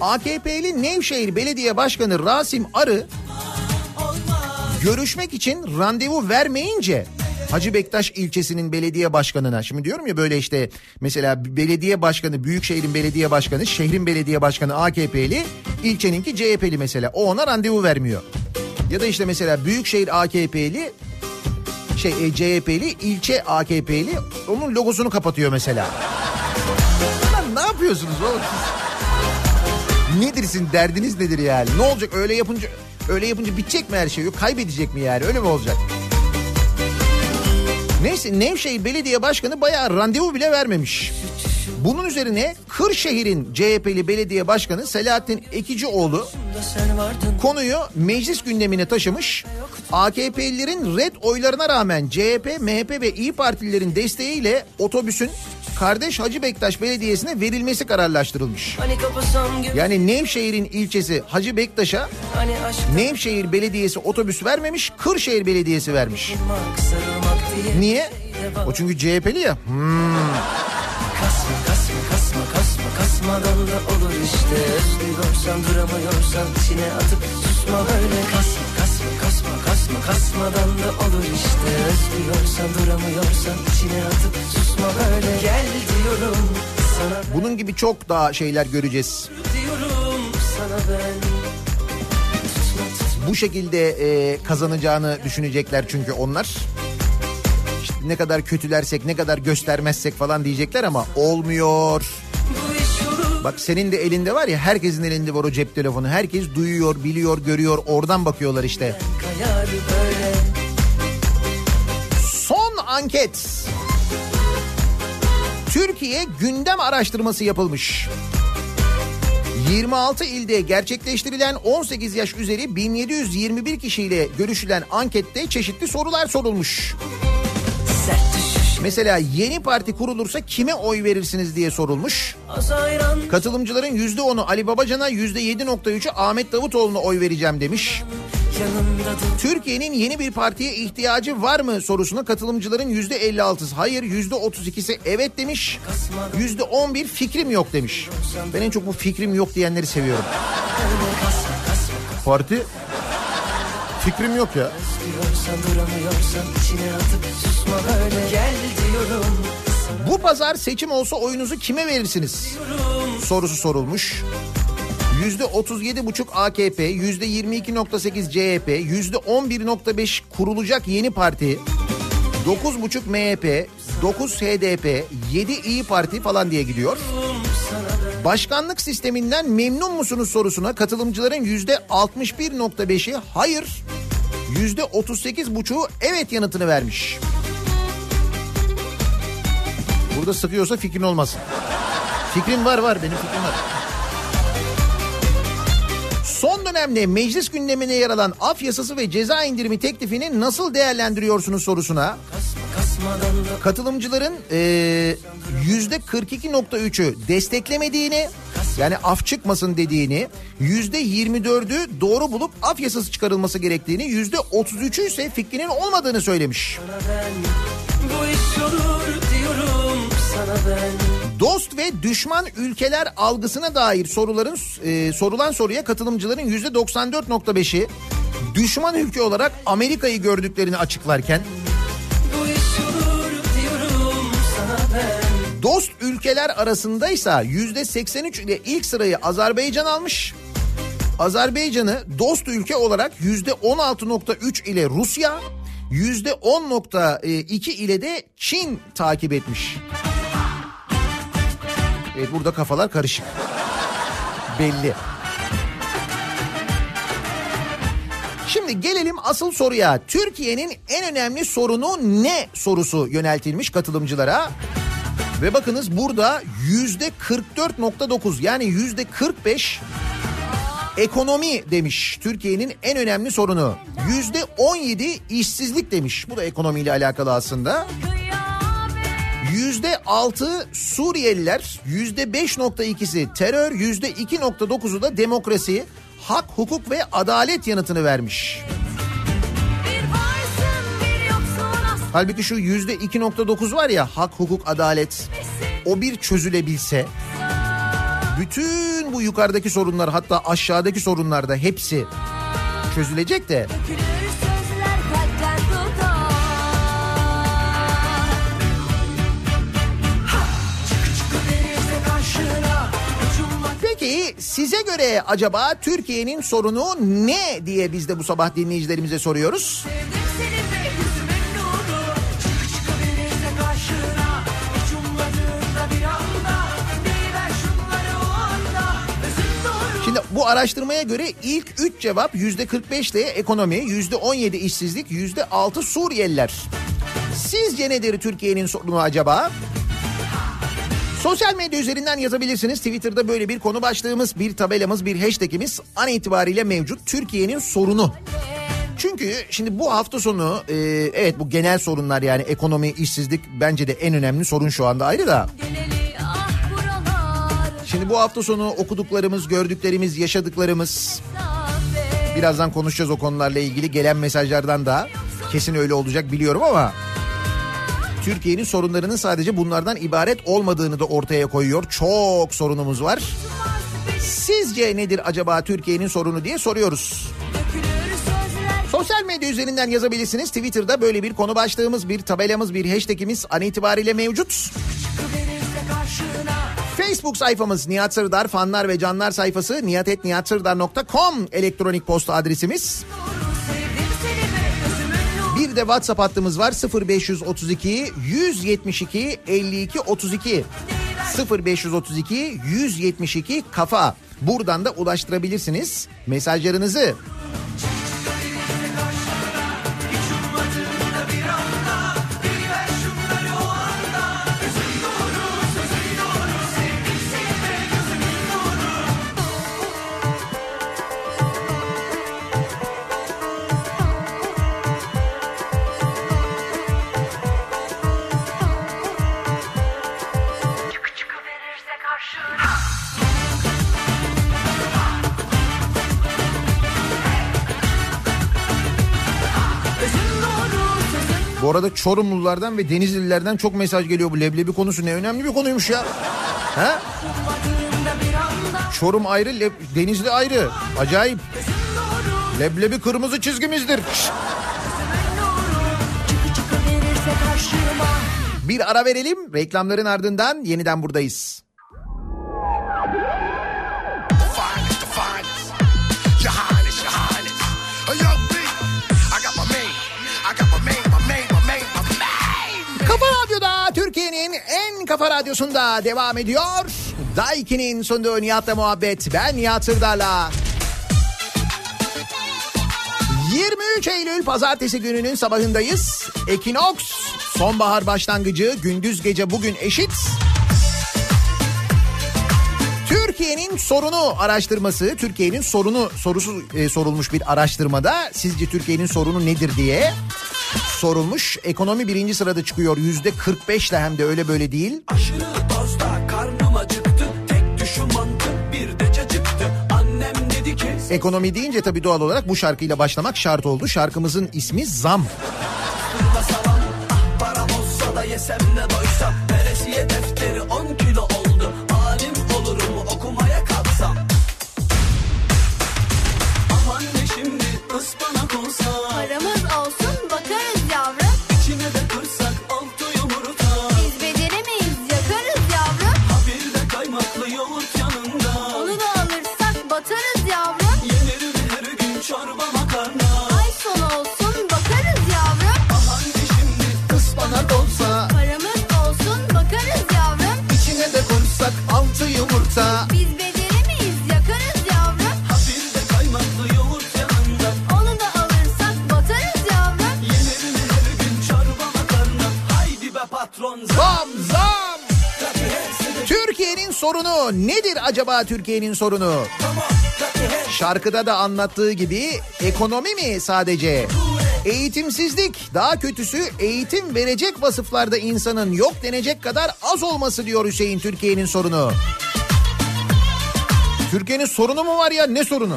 AKP'li Nevşehir Belediye Başkanı Rasim Arı görüşmek için randevu vermeyince Hacı Bektaş ilçesinin belediye başkanına şimdi diyorum ya böyle işte mesela belediye başkanı Büyükşehir'in belediye başkanı şehrin belediye başkanı AKP'li ilçeninki CHP'li mesela o ona randevu vermiyor. Ya da işte mesela Büyükşehir AKP'li şey e, CHP'li ilçe AKP'li onun logosunu kapatıyor mesela. Lan ne yapıyorsunuz oğlum siz? Nedir sizin derdiniz nedir yani? Ne olacak öyle yapınca öyle yapınca bitecek mi her şey? Yok kaybedecek mi yani? Öyle mi olacak? Neyse Nevşehir Belediye Başkanı bayağı randevu bile vermemiş. Bunun üzerine Kırşehir'in CHP'li belediye başkanı Selahattin Ekicioğlu konuyu meclis gündemine taşımış. AKP'lilerin red oylarına rağmen CHP, MHP ve İyi Partililerin desteğiyle otobüsün kardeş Hacı Bektaş Belediyesi'ne verilmesi kararlaştırılmış. Hani Yani Nevşehir'in ilçesi Hacı Bektaş'a hani Nevşehir Belediyesi otobüs vermemiş, Kırşehir Belediyesi vermiş. Niye? O çünkü CHP'li ya. Hmm. Kasmadan da olur işte. Özlüyorsan duramıyorsan içine atıp susma böyle. Kasma kasma kasma kasma kasmadan da olur işte. Özlüyorsan duramıyorsan içine atıp susma böyle. Gel diyorum sana Bunun gibi çok daha şeyler göreceğiz. diyorum sana ben. Bu şekilde e, kazanacağını düşünecekler çünkü onlar. İşte ne kadar kötülersek, ne kadar göstermezsek falan diyecekler ama olmuyor. Bak senin de elinde var ya herkesin elinde var o cep telefonu. Herkes duyuyor, biliyor, görüyor. Oradan bakıyorlar işte. Son anket. Türkiye gündem araştırması yapılmış. 26 ilde gerçekleştirilen 18 yaş üzeri 1721 kişiyle görüşülen ankette çeşitli sorular sorulmuş. Düşüş Mesela yeni parti kurulursa kime oy verirsiniz diye sorulmuş. Katılımcıların %10'u Ali Babacan'a %7.3'ü Ahmet Davutoğlu'na oy vereceğim demiş. Türkiye'nin yeni bir partiye ihtiyacı var mı sorusuna katılımcıların %56'sı hayır %32'si evet demiş. %11 fikrim yok demiş. Ben en çok bu fikrim yok diyenleri seviyorum. Parti fikrim yok ya. Bu pazar seçim olsa oyunuzu kime verirsiniz? Sorusu sorulmuş. %37,5 AKP, %22,8 CHP, %11,5 kurulacak yeni parti, 9,5 MHP, 9 HDP, 7 İyi Parti falan diye gidiyor. Başkanlık sisteminden memnun musunuz sorusuna katılımcıların yüzde 61.5'i hayır, yüzde 38.5'u evet yanıtını vermiş. Burada sıkıyorsa fikrin olmasın. Fikrin var var benim fikrim var. Son dönemde meclis gündemine yer alan af yasası ve ceza indirimi teklifini nasıl değerlendiriyorsunuz sorusuna katılımcıların eee, yüzde 42.3'ü desteklemediğini yani af çıkmasın dediğini yüzde 24'ü doğru bulup af yasası çıkarılması gerektiğini yüzde 33'ü ise fikrinin olmadığını söylemiş. Bu iş olur diyorum sana ben Dost ve düşman ülkeler algısına dair soruların e, sorulan soruya katılımcıların yüzde 94.5'i düşman ülke olarak Amerika'yı gördüklerini açıklarken dost ülkeler arasındaysa yüzde 83 ile ilk sırayı Azerbaycan almış. Azerbaycan'ı dost ülke olarak yüzde 16.3 ile Rusya, yüzde 10.2 ile de Çin takip etmiş. Evet burada kafalar karışık. Belli. Şimdi gelelim asıl soruya. Türkiye'nin en önemli sorunu ne sorusu yöneltilmiş katılımcılara. Ve bakınız burada yüzde 44.9 yani yüzde 45 ekonomi demiş. Türkiye'nin en önemli sorunu. Yüzde 17 işsizlik demiş. Bu da ekonomiyle alakalı aslında. Yüzde 6 Suriyeliler, yüzde 5.2'si terör, yüzde 2.9'u da demokrasi, hak, hukuk ve adalet yanıtını vermiş. Halbuki şu yüzde 2.9 var ya hak, hukuk, adalet o bir çözülebilse bütün bu yukarıdaki sorunlar hatta aşağıdaki sorunlar da hepsi çözülecek de Peki size göre acaba Türkiye'nin sorunu ne diye biz de bu sabah dinleyicilerimize soruyoruz. Şimdi bu araştırmaya göre ilk 3 cevap yüzde 45 de ekonomi, yüzde 17 işsizlik, yüzde 6 Suriyeliler. Sizce nedir Türkiye'nin sorunu acaba? Sosyal medya üzerinden yazabilirsiniz. Twitter'da böyle bir konu başlığımız, bir tabelamız, bir hashtagimiz an itibariyle mevcut. Türkiye'nin sorunu. Çünkü şimdi bu hafta sonu e, evet bu genel sorunlar yani ekonomi, işsizlik bence de en önemli sorun şu anda ayrı da. Şimdi bu hafta sonu okuduklarımız, gördüklerimiz, yaşadıklarımız birazdan konuşacağız o konularla ilgili gelen mesajlardan da kesin öyle olacak biliyorum ama Türkiye'nin sorunlarının sadece bunlardan ibaret olmadığını da ortaya koyuyor. Çok sorunumuz var. Sizce nedir acaba Türkiye'nin sorunu diye soruyoruz. Sosyal medya üzerinden yazabilirsiniz. Twitter'da böyle bir konu başlığımız, bir tabelamız, bir hashtagimiz an itibariyle mevcut. Facebook sayfamız Nihat Sırdar fanlar ve canlar sayfası nihatetnihatsırdar.com elektronik posta adresimiz. Bir de WhatsApp hattımız var 0532 172 52 32 0532 172 kafa. Buradan da ulaştırabilirsiniz mesajlarınızı. Bu arada Çorumlulardan ve Denizlilerden çok mesaj geliyor bu leblebi konusu ne önemli bir konuymuş ya. Ha? Çorum ayrı, Leb- Denizli ayrı. Acayip. Leblebi kırmızı çizgimizdir. Bir ara verelim. Reklamların ardından yeniden buradayız. Radyosu'nda devam ediyor. Daiki'nin sunduğu Nihat'la muhabbet. Ben Nihat Sırdar'la. 23 Eylül pazartesi gününün sabahındayız. Ekinox sonbahar başlangıcı gündüz gece bugün eşit. Türkiye'nin sorunu araştırması, Türkiye'nin sorunu sorusu e, sorulmuş bir araştırmada sizce Türkiye'nin sorunu nedir diye sorulmuş. Ekonomi birinci sırada çıkıyor yüzde 45 ile hem de öyle böyle değil. Aşırı dozda karnım acıktı Tek düşüm mantı bir de cacıktı Annem dedi ki Ekonomi deyince tabii doğal olarak bu şarkıyla başlamak şart oldu. Şarkımızın ismi Zam. "Sırla salam ah olsa da yesem ne doysam sorunu nedir acaba Türkiye'nin sorunu? Şarkıda da anlattığı gibi ekonomi mi sadece? Eğitimsizlik daha kötüsü eğitim verecek vasıflarda insanın yok denecek kadar az olması diyor Hüseyin Türkiye'nin sorunu. Türkiye'nin sorunu mu var ya ne sorunu?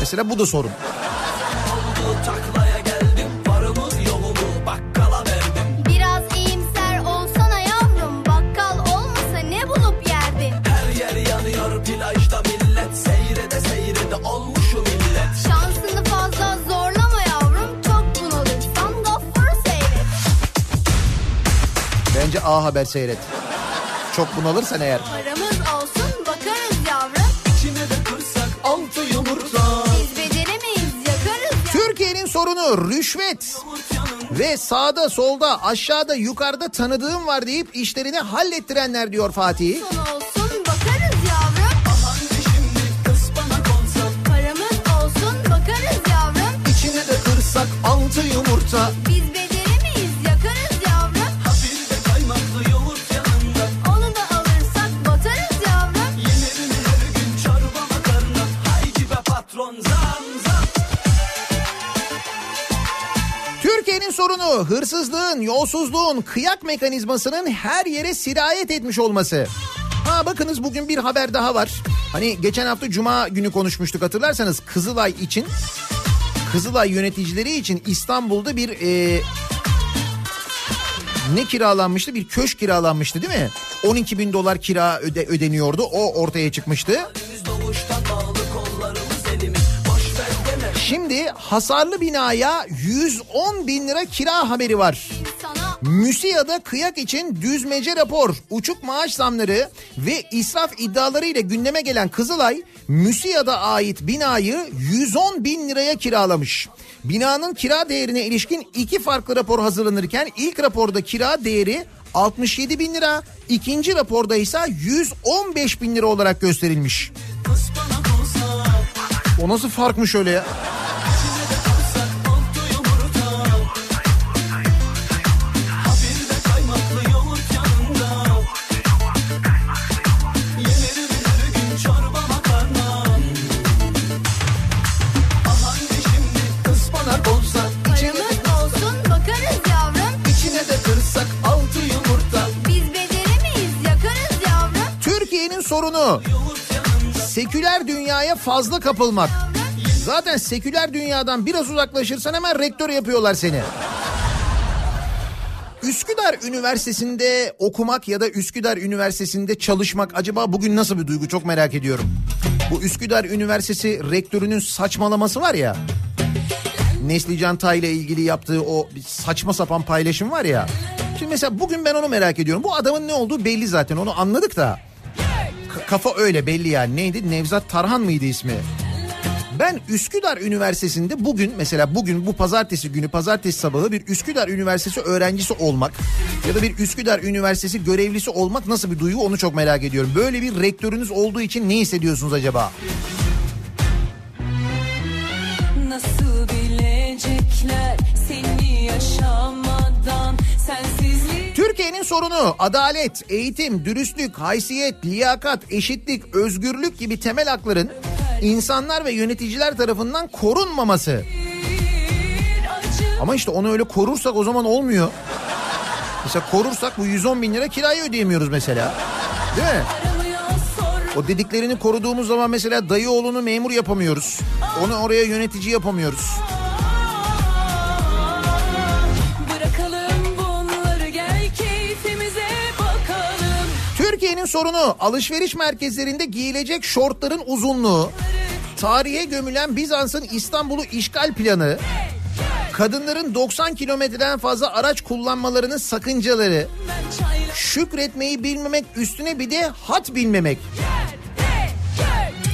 Mesela bu da sorun. Bence A Haber seyret. Çok bunalırsan eğer. Paramız olsun bakarız yavrum. İçine de kırsak altı yumurta Biz beceremeyiz yakarız yavrum. Türkiye'nin sorunu rüşvet ve sağda solda aşağıda yukarıda tanıdığım var deyip işlerini hallettirenler diyor Fatih. Olsun bakarız yavrum. Paramız olsun bakarız yavrum. İçine de kırsak altı yumurta. Sorunu hırsızlığın, yolsuzluğun, kıyak mekanizmasının her yere sirayet etmiş olması. Ha bakınız bugün bir haber daha var. Hani geçen hafta cuma günü konuşmuştuk hatırlarsanız Kızılay için Kızılay yöneticileri için İstanbul'da bir e, ne kiralanmıştı? Bir köşk kiralanmıştı değil mi? 12 bin dolar kira öde, ödeniyordu. O ortaya çıkmıştı. Şimdi hasarlı binaya 110 bin lira kira haberi var. MÜSİAD'a kıyak için düzmece rapor, uçuk maaş zamları ve israf iddialarıyla gündeme gelen Kızılay, MÜSİAD'a ait binayı 110 bin liraya kiralamış. Binanın kira değerine ilişkin iki farklı rapor hazırlanırken ilk raporda kira değeri 67 bin lira, ikinci raporda ise 115 bin lira olarak gösterilmiş. Olsa O nasıl farkmış öyle ya? altı yumurta Ha bir de kaymaklı yoğurt yanında Yenir mi her gün çorba makarna Aman ne şimdi ıspanak olsa paramız olsun bakarız yavrum. içine de kırsak altı yumurta Biz beceremeyiz yakarız yavrum. Türkiye'nin sorunu seküler dünyaya fazla kapılmak. Zaten seküler dünyadan biraz uzaklaşırsan hemen rektör yapıyorlar seni. Üsküdar Üniversitesi'nde okumak ya da Üsküdar Üniversitesi'nde çalışmak acaba bugün nasıl bir duygu çok merak ediyorum. Bu Üsküdar Üniversitesi rektörünün saçmalaması var ya. Neslican Tay ile ilgili yaptığı o saçma sapan paylaşım var ya. Şimdi mesela bugün ben onu merak ediyorum. Bu adamın ne olduğu belli zaten onu anladık da. Kafa öyle belli yani. Neydi? Nevzat Tarhan mıydı ismi? Ben Üsküdar Üniversitesi'nde bugün mesela bugün bu pazartesi günü pazartesi sabahı bir Üsküdar Üniversitesi öğrencisi olmak ya da bir Üsküdar Üniversitesi görevlisi olmak nasıl bir duygu onu çok merak ediyorum. Böyle bir rektörünüz olduğu için ne hissediyorsunuz acaba? Türkiye'nin sorunu adalet, eğitim, dürüstlük, haysiyet, liyakat, eşitlik, özgürlük gibi temel hakların insanlar ve yöneticiler tarafından korunmaması. Ama işte onu öyle korursak o zaman olmuyor. Mesela korursak bu 110 bin lira kirayı ödeyemiyoruz mesela. Değil mi? O dediklerini koruduğumuz zaman mesela dayı oğlunu memur yapamıyoruz. Onu oraya yönetici yapamıyoruz. Türkiye'nin sorunu alışveriş merkezlerinde giyilecek şortların uzunluğu, tarihe gömülen Bizans'ın İstanbul'u işgal planı, kadınların 90 kilometreden fazla araç kullanmalarının sakıncaları, şükretmeyi bilmemek üstüne bir de hat bilmemek.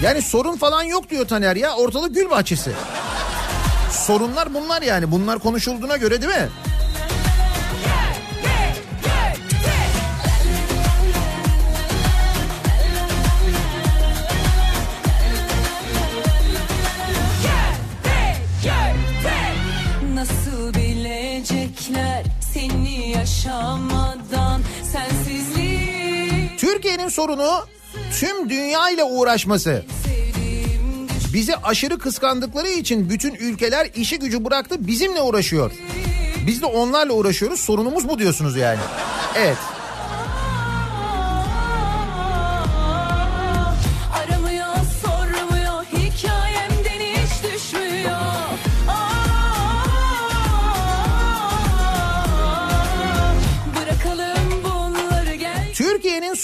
Yani sorun falan yok diyor Taner ya ortalık gül bahçesi. Sorunlar bunlar yani bunlar konuşulduğuna göre değil mi? Yaşamadan sensizliği Türkiye'nin sorunu tüm dünya ile uğraşması. Bizi aşırı kıskandıkları için bütün ülkeler işi gücü bıraktı bizimle uğraşıyor. Biz de onlarla uğraşıyoruz sorunumuz bu diyorsunuz yani. Evet.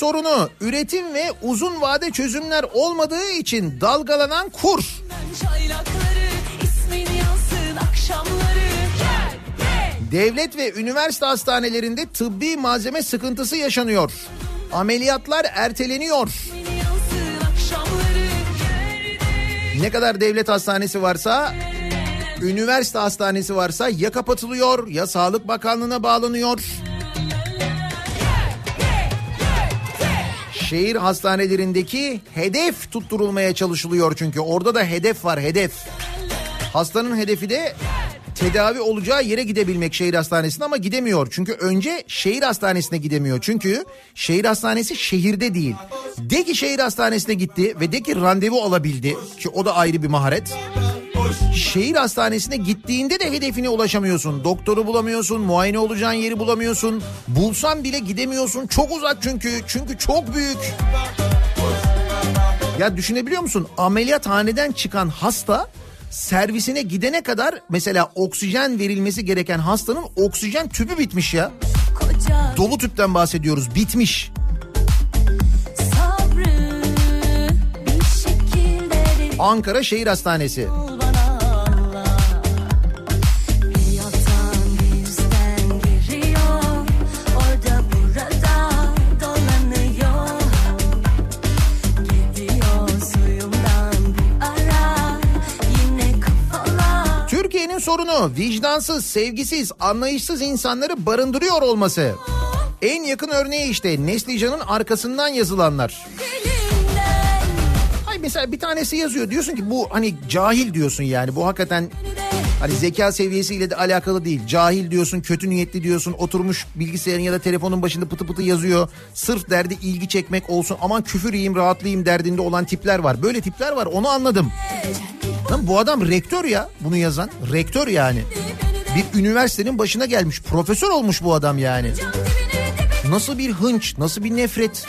Sorunu üretim ve uzun vade çözümler olmadığı için dalgalanan kur. Devlet ve üniversite hastanelerinde tıbbi malzeme sıkıntısı yaşanıyor. Ameliyatlar erteleniyor. Ne kadar devlet hastanesi varsa, üniversite hastanesi varsa ya kapatılıyor ya Sağlık Bakanlığı'na bağlanıyor. Şehir hastanelerindeki hedef tutturulmaya çalışılıyor çünkü orada da hedef var hedef. Hastanın hedefi de tedavi olacağı yere gidebilmek şehir hastanesine ama gidemiyor. Çünkü önce şehir hastanesine gidemiyor. Çünkü şehir hastanesi şehirde değil. De ki şehir hastanesine gitti ve de ki randevu alabildi ki o da ayrı bir maharet. Şehir hastanesine gittiğinde de hedefine ulaşamıyorsun. Doktoru bulamıyorsun, muayene olacağın yeri bulamıyorsun. Bulsan bile gidemiyorsun. Çok uzak çünkü. Çünkü çok büyük. Ya düşünebiliyor musun? Ameliyathaneden çıkan hasta servisine gidene kadar mesela oksijen verilmesi gereken hastanın oksijen tüpü bitmiş ya. koca Dolu tüpten bahsediyoruz. Bitmiş. sabrı Ankara Şehir Hastanesi. Sorunu vicdansız, sevgisiz, anlayışsız insanları barındırıyor olması. En yakın örneği işte Neslican'ın arkasından yazılanlar. Ay mesela bir tanesi yazıyor diyorsun ki bu hani cahil diyorsun yani bu hakikaten hani zeka seviyesiyle de alakalı değil. Cahil diyorsun, kötü niyetli diyorsun, oturmuş bilgisayarın ya da telefonun başında pıtı pıtı yazıyor. Sırf derdi ilgi çekmek olsun aman küfür yiyeyim rahatlayayım derdinde olan tipler var. Böyle tipler var onu anladım. Lan bu adam rektör ya bunu yazan. Rektör yani. Bir üniversitenin başına gelmiş. Profesör olmuş bu adam yani. Nasıl bir hınç, nasıl bir nefret.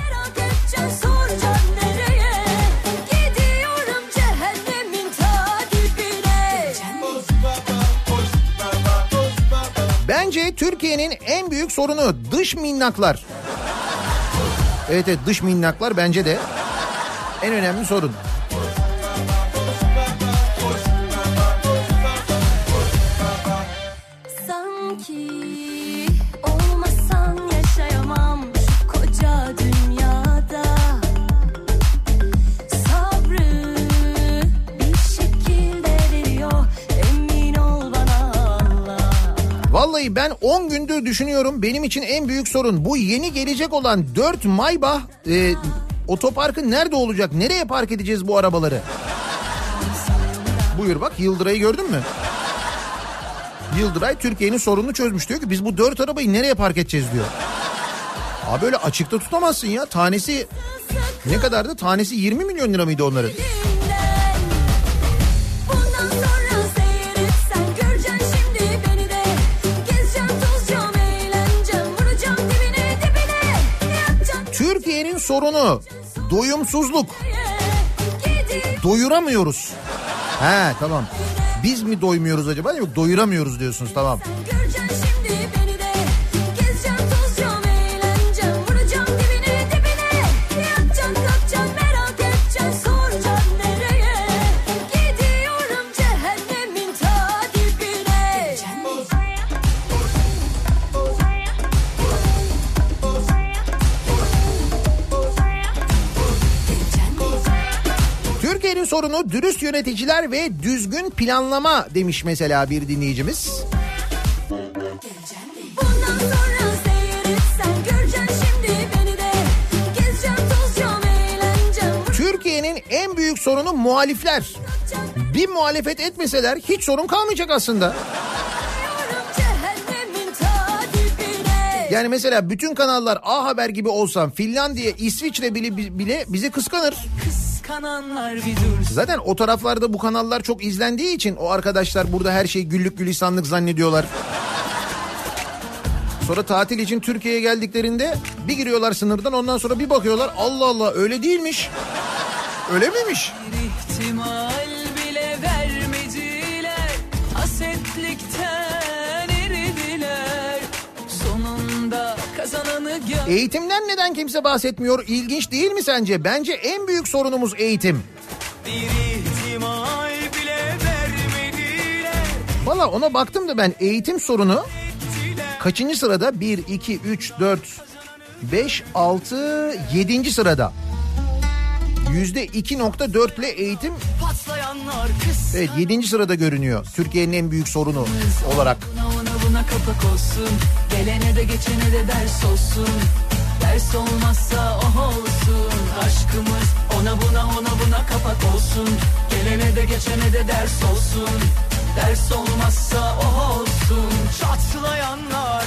Bence Türkiye'nin en büyük sorunu dış minnaklar. Evet evet dış minnaklar bence de en önemli sorun. Ki ben 10 gündür düşünüyorum benim için en büyük sorun bu yeni gelecek olan 4 Maybach e, otoparkı nerede olacak? Nereye park edeceğiz bu arabaları? Buyur bak Yıldıray'ı gördün mü? Yıldıray Türkiye'nin sorununu çözmüş diyor ki biz bu dört arabayı nereye park edeceğiz diyor. Abi böyle açıkta tutamazsın ya. Tanesi ne kadardı? Tanesi 20 milyon lira mıydı onların? Sorunu doyumsuzluk. Doyuramıyoruz. He tamam. Biz mi doymuyoruz acaba? Yok doyuramıyoruz diyorsunuz tamam. Sorunu dürüst yöneticiler ve düzgün planlama demiş mesela bir dinleyicimiz. Türkiye'nin en büyük sorunu muhalifler. Bir muhalefet etmeseler hiç sorun kalmayacak aslında. Yani mesela bütün kanallar A Haber gibi olsam Finlandiya, İsviçre bile, bile bizi kıskanır. Dursun. Zaten o taraflarda bu kanallar çok izlendiği için o arkadaşlar burada her şey güllük gülistanlık zannediyorlar. Sonra tatil için Türkiye'ye geldiklerinde bir giriyorlar sınırdan ondan sonra bir bakıyorlar Allah Allah öyle değilmiş. Öyle miymiş? İhtimal Eğitimden neden kimse bahsetmiyor? İlginç değil mi sence? Bence en büyük sorunumuz eğitim. Valla ona baktım da ben eğitim sorunu kaçıncı sırada? 1, 2, 3, 4, 5, 6, 7. sırada. Yüzde 2.4 ile eğitim evet 7. sırada görünüyor. Türkiye'nin en büyük sorunu olarak. Ona kapak olsun. Gelene de geçene de ders olsun. Ders olmazsa oh olsun. Aşkımız ona buna ona buna kapak olsun. Gelene de geçene de ders olsun. Ders olmazsa oh olsun. Çatlayanlar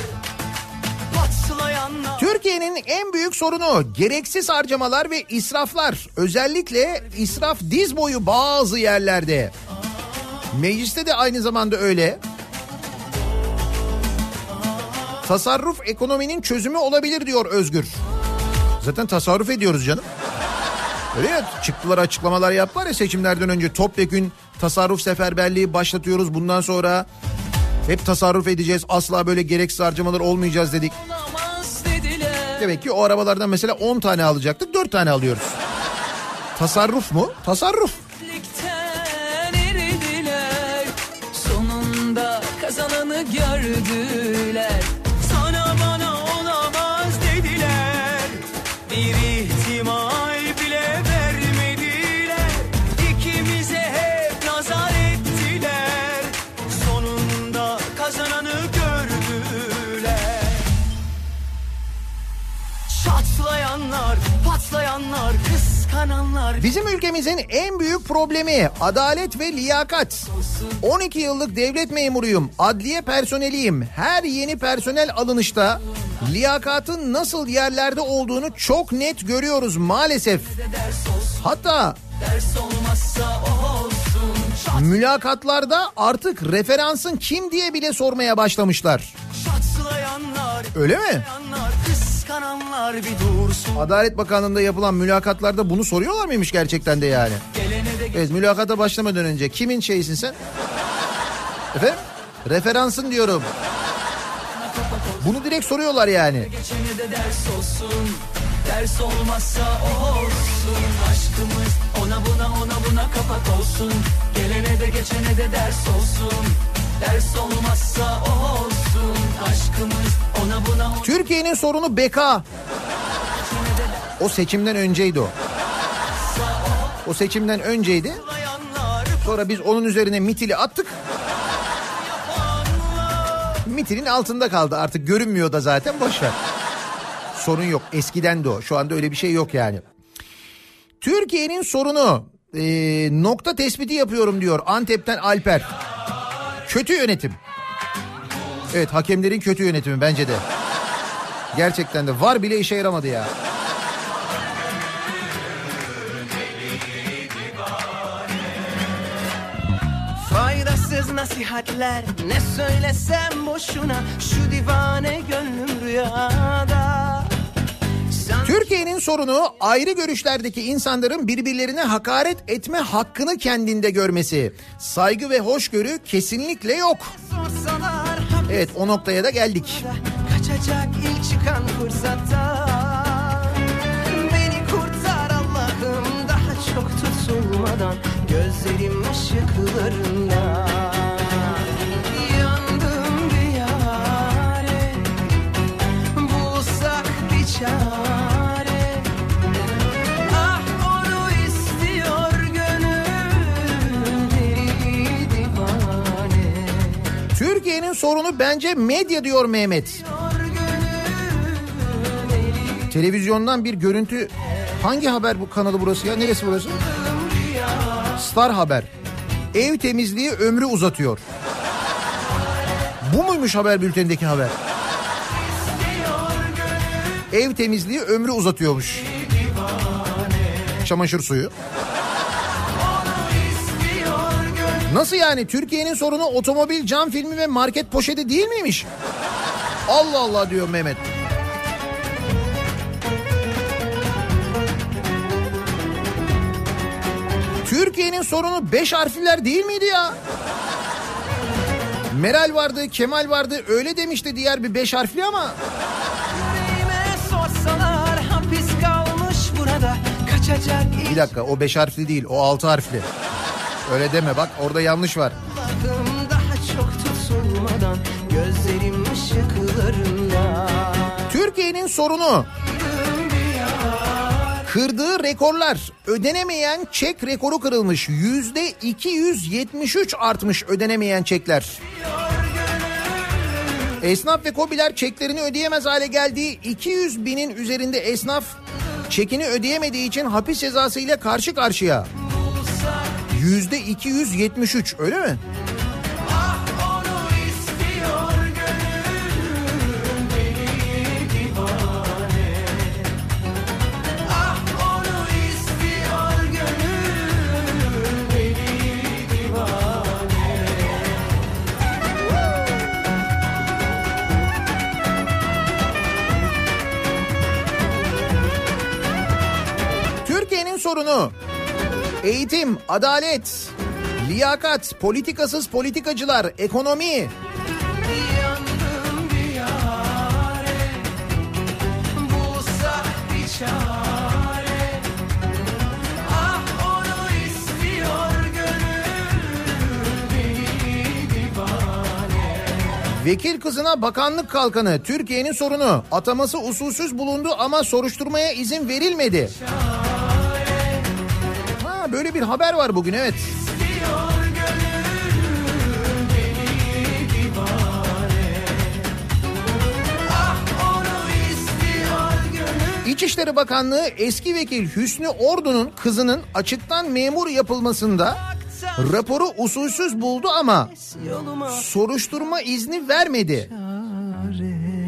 Türkiye'nin en büyük sorunu gereksiz harcamalar ve israflar. Özellikle israf diz boyu bazı yerlerde. Mecliste de aynı zamanda öyle. Tasarruf ekonominin çözümü olabilir diyor Özgür. Zaten tasarruf ediyoruz canım. Öyle ya çıktılar açıklamalar yaptılar ya seçimlerden önce topyekün tasarruf seferberliği başlatıyoruz. Bundan sonra hep tasarruf edeceğiz. Asla böyle gereksiz harcamalar olmayacağız dedik. Demek ki o arabalardan mesela 10 tane alacaktık 4 tane alıyoruz. Tasarruf mu? Tasarruf. Patlayanlar, kıskananlar Bizim ülkemizin en büyük problemi adalet ve liyakat. 12 yıllık devlet memuruyum, adliye personeliyim. Her yeni personel alınışta liyakatın nasıl yerlerde olduğunu çok net görüyoruz maalesef. Hatta mülakatlarda artık referansın kim diye bile sormaya başlamışlar. Öyle mi? Kıskananlar bir dursun Adalet Bakanlığı'nda yapılan mülakatlarda bunu soruyorlar mıymış gerçekten de yani? De Evet mülakata başlamadan önce kimin şeysin sen? Efendim? Referansın diyorum. Bunu direkt soruyorlar yani. geçene de ders olsun Ders olmazsa o olsun Aşkımız ona buna ona buna kapak olsun Gelene de geçene de ders olsun Ders olmazsa o olsun Türkiye'nin sorunu beka. O seçimden önceydi o. O seçimden önceydi. Sonra biz onun üzerine mitili attık. Mitinin altında kaldı artık görünmüyor da zaten boş ver. Sorun yok eskiden de o şu anda öyle bir şey yok yani. Türkiye'nin sorunu e, nokta tespiti yapıyorum diyor Antep'ten Alper. Kötü yönetim. Evet hakemlerin kötü yönetimi bence de. Gerçekten de var bile işe yaramadı ya. Faydasız nasihatler ne söylesem boşuna Şu divane gönlüm rüyada Türkiye'nin sorunu ayrı görüşlerdeki insanların birbirlerine hakaret etme hakkını kendinde görmesi. Saygı ve hoşgörü kesinlikle yok. Sorsalar Evet o noktaya da geldik. kaçacak ilk çıkan fırsatta Beni kurtar Allah'ım daha çok tutulmadan Gözlerim ışıklarında. Yandım bir Bulsak bir çare Türkiye'nin sorunu bence medya diyor Mehmet. Televizyondan bir görüntü hangi haber bu kanalı burası ya? Neresi burası? Star Haber. Ev temizliği ömrü uzatıyor. Bu muymuş haber bültenindeki haber? Ev temizliği ömrü uzatıyormuş. Çamaşır suyu. Nasıl yani? Türkiye'nin sorunu otomobil, cam filmi ve market poşeti değil miymiş? Allah Allah diyor Mehmet. Türkiye'nin sorunu beş harfliler değil miydi ya? Meral vardı, Kemal vardı öyle demişti diğer bir beş harfli ama sorsalar bir dakika o beş harfli değil o altı harfli. Öyle deme bak orada yanlış var. Türkiye'nin sorunu kırdığı rekorlar ödenemeyen çek rekoru kırılmış yüzde 273 artmış ödenemeyen çekler. Esnaf ve kobiler çeklerini ödeyemez hale geldiği 200 binin üzerinde esnaf çekini ödeyemediği için hapis cezası ile karşı karşıya. Yüzde 273 öyle mi? Eğitim, adalet, liyakat, politikasız politikacılar, ekonomi. Ah Vekil kızına bakanlık kalkanı Türkiye'nin sorunu. Ataması usulsüz bulundu ama soruşturmaya izin verilmedi. Böyle bir haber var bugün evet. İçişleri Bakanlığı eski vekil Hüsnü Ordu'nun kızının açıktan memur yapılmasında raporu usulsüz buldu ama soruşturma izni vermedi.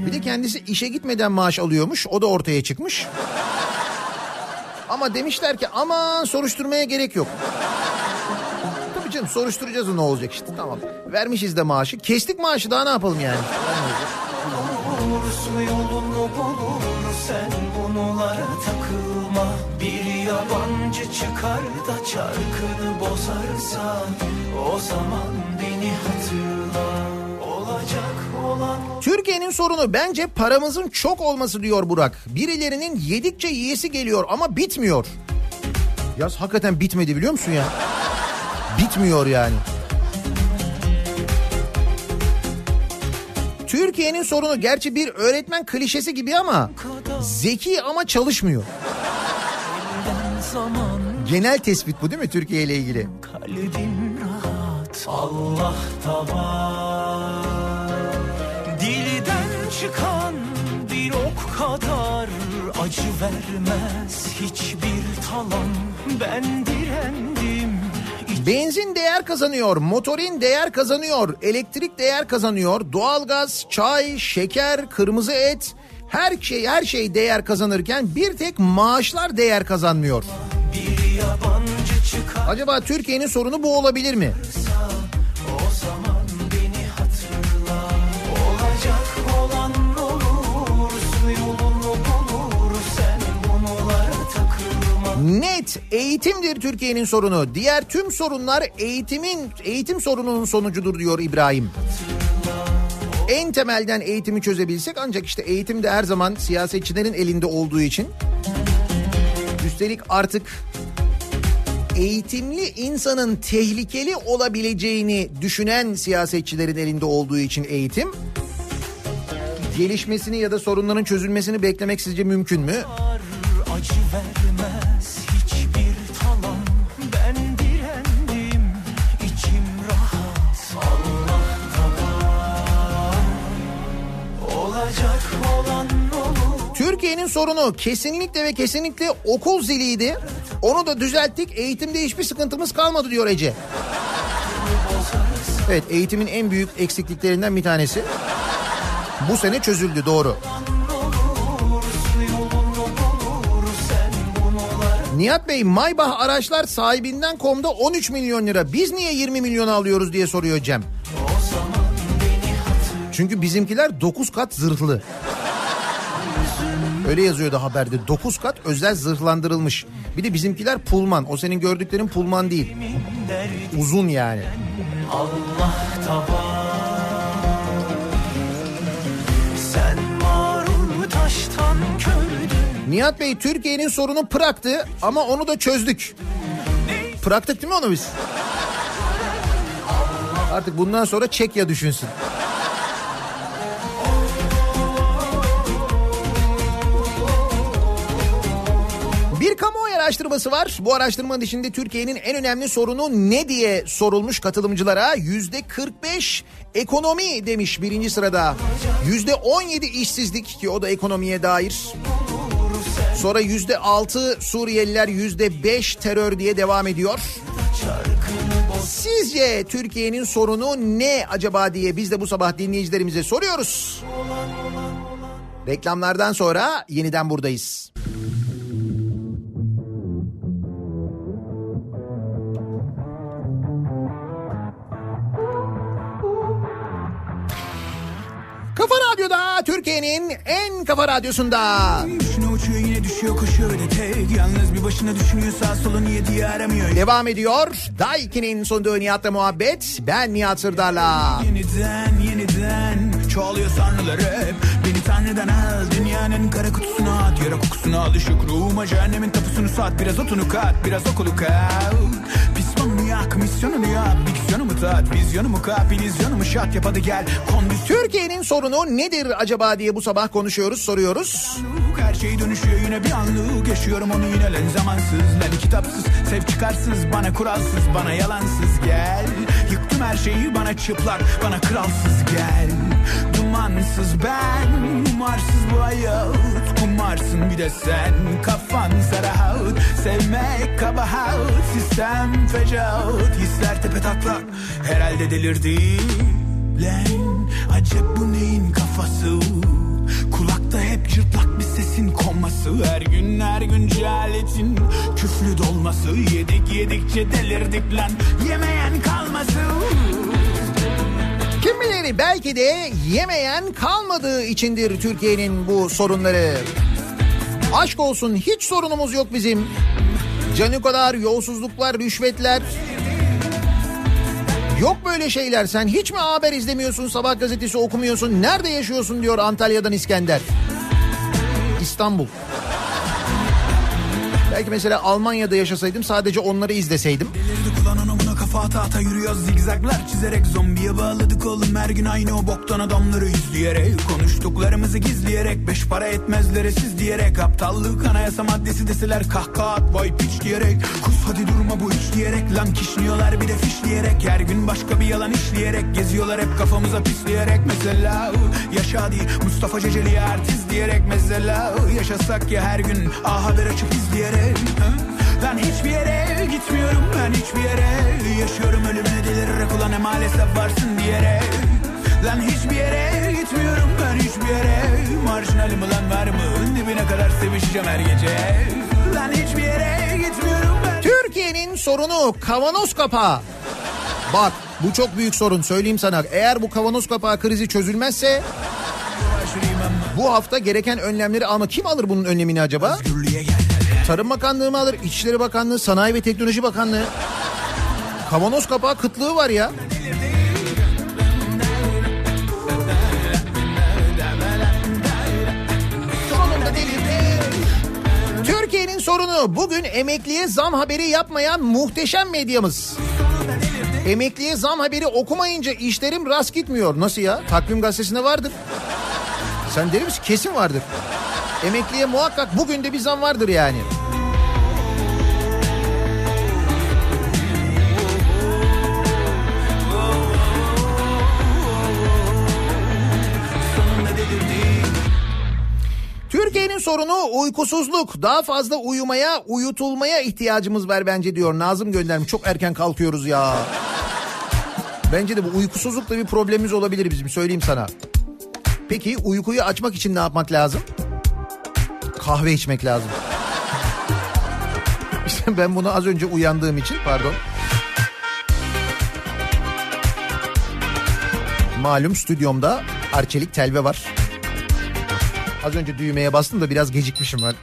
Bir de kendisi işe gitmeden maaş alıyormuş. O da ortaya çıkmış. Ama demişler ki aman soruşturmaya gerek yok. Tabii canım soruşturacağız ne olacak işte tamam. Vermişiz de maaşı. Kestik maaşı daha ne yapalım yani. Bulursun yolunu bulur sen bunlara takılma Bir yabancı çıkar da çarkını bozarsa O zaman beni hatırla Türkiye'nin sorunu bence paramızın çok olması diyor Burak. Birilerinin yedikçe yiyesi geliyor ama bitmiyor. Yaz hakikaten bitmedi biliyor musun ya? Bitmiyor yani. Türkiye'nin sorunu gerçi bir öğretmen klişesi gibi ama zeki ama çalışmıyor. Genel tespit bu değil mi Türkiye ile ilgili? kalbim rahat Allah var çıkan bir ok kadar acı vermez hiçbir talan ben direndim Benzin değer kazanıyor, motorin değer kazanıyor, elektrik değer kazanıyor, doğalgaz, çay, şeker, kırmızı et her şey her şey değer kazanırken bir tek maaşlar değer kazanmıyor. Acaba Türkiye'nin sorunu bu olabilir mi? zaman Net eğitimdir Türkiye'nin sorunu. Diğer tüm sorunlar eğitimin eğitim sorununun sonucudur diyor İbrahim. En temelden eğitimi çözebilsek ancak işte eğitim de her zaman siyasetçilerin elinde olduğu için üstelik artık eğitimli insanın tehlikeli olabileceğini düşünen siyasetçilerin elinde olduğu için eğitim gelişmesini ya da sorunların çözülmesini beklemek sizce mümkün mü? acı vermez Türkiye'nin sorunu kesinlikle ve kesinlikle okul ziliydi. Onu da düzelttik. Eğitimde hiçbir sıkıntımız kalmadı diyor Ece. Evet eğitimin en büyük eksikliklerinden bir tanesi. Bu sene çözüldü doğru. Nihat Bey Maybach araçlar sahibinden komda 13 milyon lira. Biz niye 20 milyon alıyoruz diye soruyor Cem. Çünkü bizimkiler 9 kat zırhlı. Öyle yazıyordu haberde. 9 kat özel zırhlandırılmış. Bir de bizimkiler pulman. O senin gördüklerin pulman değil. Uzun yani. Allah kördün Nihat Bey Türkiye'nin sorunu Prag'tı ama onu da çözdük. Prag'tık değil mi onu biz? Artık bundan sonra Çekya düşünsün. Araştırması var. Bu araştırmanın içinde Türkiye'nin en önemli sorunu ne diye sorulmuş katılımcılara. Yüzde 45 ekonomi demiş birinci sırada. Yüzde 17 işsizlik ki o da ekonomiye dair. Sonra yüzde 6 Suriyeliler yüzde 5 terör diye devam ediyor. Sizce Türkiye'nin sorunu ne acaba diye biz de bu sabah dinleyicilerimize soruyoruz. Reklamlardan sonra yeniden buradayız. Kafa Radyo'da Türkiye'nin en kafa radyosunda. Devam ediyor. Daiki'nin sunduğu Nihat'la muhabbet. Ben Nihat Sırdar'la. Yeniden yeniden çoğalıyor sanrılar hep Beni tanrıdan al dünyanın kara kutusuna at Yara kokusunu al ışık ruhuma cehennemin tapusunu sat Biraz otunu kat biraz okulu kat Pismanını yak misyonunu yap Diksiyonumu tat vizyonumu kap illüzyonumu şat yap hadi gel. Kondisyon Türkiye'nin sorunu nedir acaba diye bu sabah konuşuyoruz, soruyoruz. Her şey dönüşüyor yine bir anlık Yaşıyorum onu yine. Len zamansız Len kitapsız sev çıkarsız Bana kuralsız bana yalansız gel. Yıktım her şeyi bana çıplak Bana kralsız gel. Dumansız ben Umarsız bu hayat Kumarsın bir de sen. Kafan sarahat Sevmek kabahat. Sistem fecaat. Hisler tepe taklak Herhalde delirdi. Lan acep bu neyin kafası? Kulakta hep cırtlak bir sesin konması. Her gün her gün cehaletin küflü dolması. Yedik yedikçe delirdik lan. Yemeyen kalması Kim bilir belki de yemeyen kalmadığı içindir Türkiye'nin bu sorunları. Aşk olsun hiç sorunumuz yok bizim. Canikolar, yolsuzluklar, rüşvetler. Yok böyle şeyler. Sen hiç mi haber izlemiyorsun, sabah gazetesi okumuyorsun? Nerede yaşıyorsun diyor Antalya'dan İskender. İstanbul. Belki mesela Almanya'da yaşasaydım sadece onları izleseydim. Kafa ata ata zigzaglar çizerek Zombiye bağladık oğlum her gün aynı o boktan adamları izleyerek Konuştuklarımızı gizleyerek beş para etmezlere siz diyerek Aptallık anayasa maddesi deseler kahkaha at boy piç diyerek Kus hadi durma bu iş diyerek lan kişniyorlar bir de fişleyerek Her gün başka bir yalan işleyerek geziyorlar hep kafamıza pisleyerek Mesela yaşa değil Mustafa Ceceli artist diyerek Mesela yaşasak ya her gün A Haber açıp izleyerek uh. Lan hiçbir yere gitmiyorum ben hiçbir yere Yaşıyorum ölümüne delirerek ulan ne maalesef varsın diyerek Lan hiçbir yere gitmiyorum ben hiçbir yere Marjinalim ulan var mı dibine kadar sevişeceğim her gece Lan hiçbir yere gitmiyorum ben Türkiye'nin sorunu kavanoz kapağı. Bak bu çok büyük sorun söyleyeyim sana. Eğer bu kavanoz kapağı krizi çözülmezse bu hafta gereken önlemleri alma. Kim alır bunun önlemini acaba? Tarım Bakanlığı mı alır? İçişleri Bakanlığı, Sanayi ve Teknoloji Bakanlığı. Kavanoz kapağı kıtlığı var ya. Türkiye'nin sorunu bugün emekliye zam haberi yapmayan muhteşem medyamız. Emekliye zam haberi okumayınca işlerim rast gitmiyor. Nasıl ya? Takvim gazetesinde vardır. Sen der misin? Kesin vardır. Emekliye muhakkak bugün de bir zam vardır yani. Sorunu uykusuzluk. Daha fazla uyumaya, uyutulmaya ihtiyacımız var bence diyor. Nazım göndermiş. Çok erken kalkıyoruz ya. Bence de bu uykusuzlukla bir problemimiz olabilir bizim söyleyeyim sana. Peki uykuyu açmak için ne yapmak lazım? Kahve içmek lazım. İşte ben bunu az önce uyandığım için pardon. Malum stüdyomda arçelik telve var. Az önce düğmeye bastım da biraz gecikmişim ben.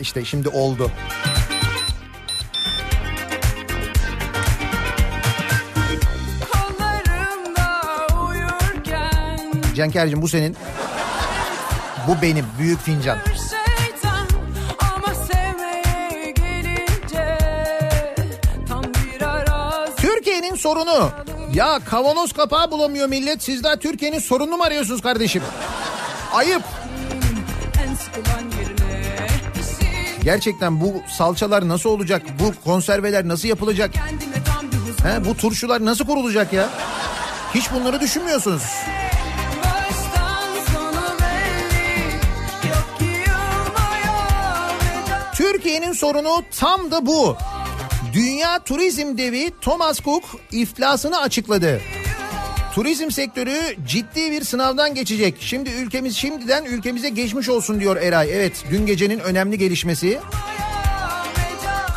İşte şimdi oldu. Cenker'cim bu senin. Bu benim büyük fincan. Türkiye'nin sorunu. Ya kavanoz kapağı bulamıyor millet. Siz daha Türkiye'nin sorununu mu arıyorsunuz kardeşim? Ayıp. Gerçekten bu salçalar nasıl olacak? Bu konserveler nasıl yapılacak? He, bu turşular nasıl kurulacak ya? Hiç bunları düşünmüyorsunuz. Türkiye'nin sorunu tam da bu. Dünya turizm devi Thomas Cook iflasını açıkladı. Turizm sektörü ciddi bir sınavdan geçecek. Şimdi ülkemiz şimdiden ülkemize geçmiş olsun diyor Eray. Evet dün gecenin önemli gelişmesi.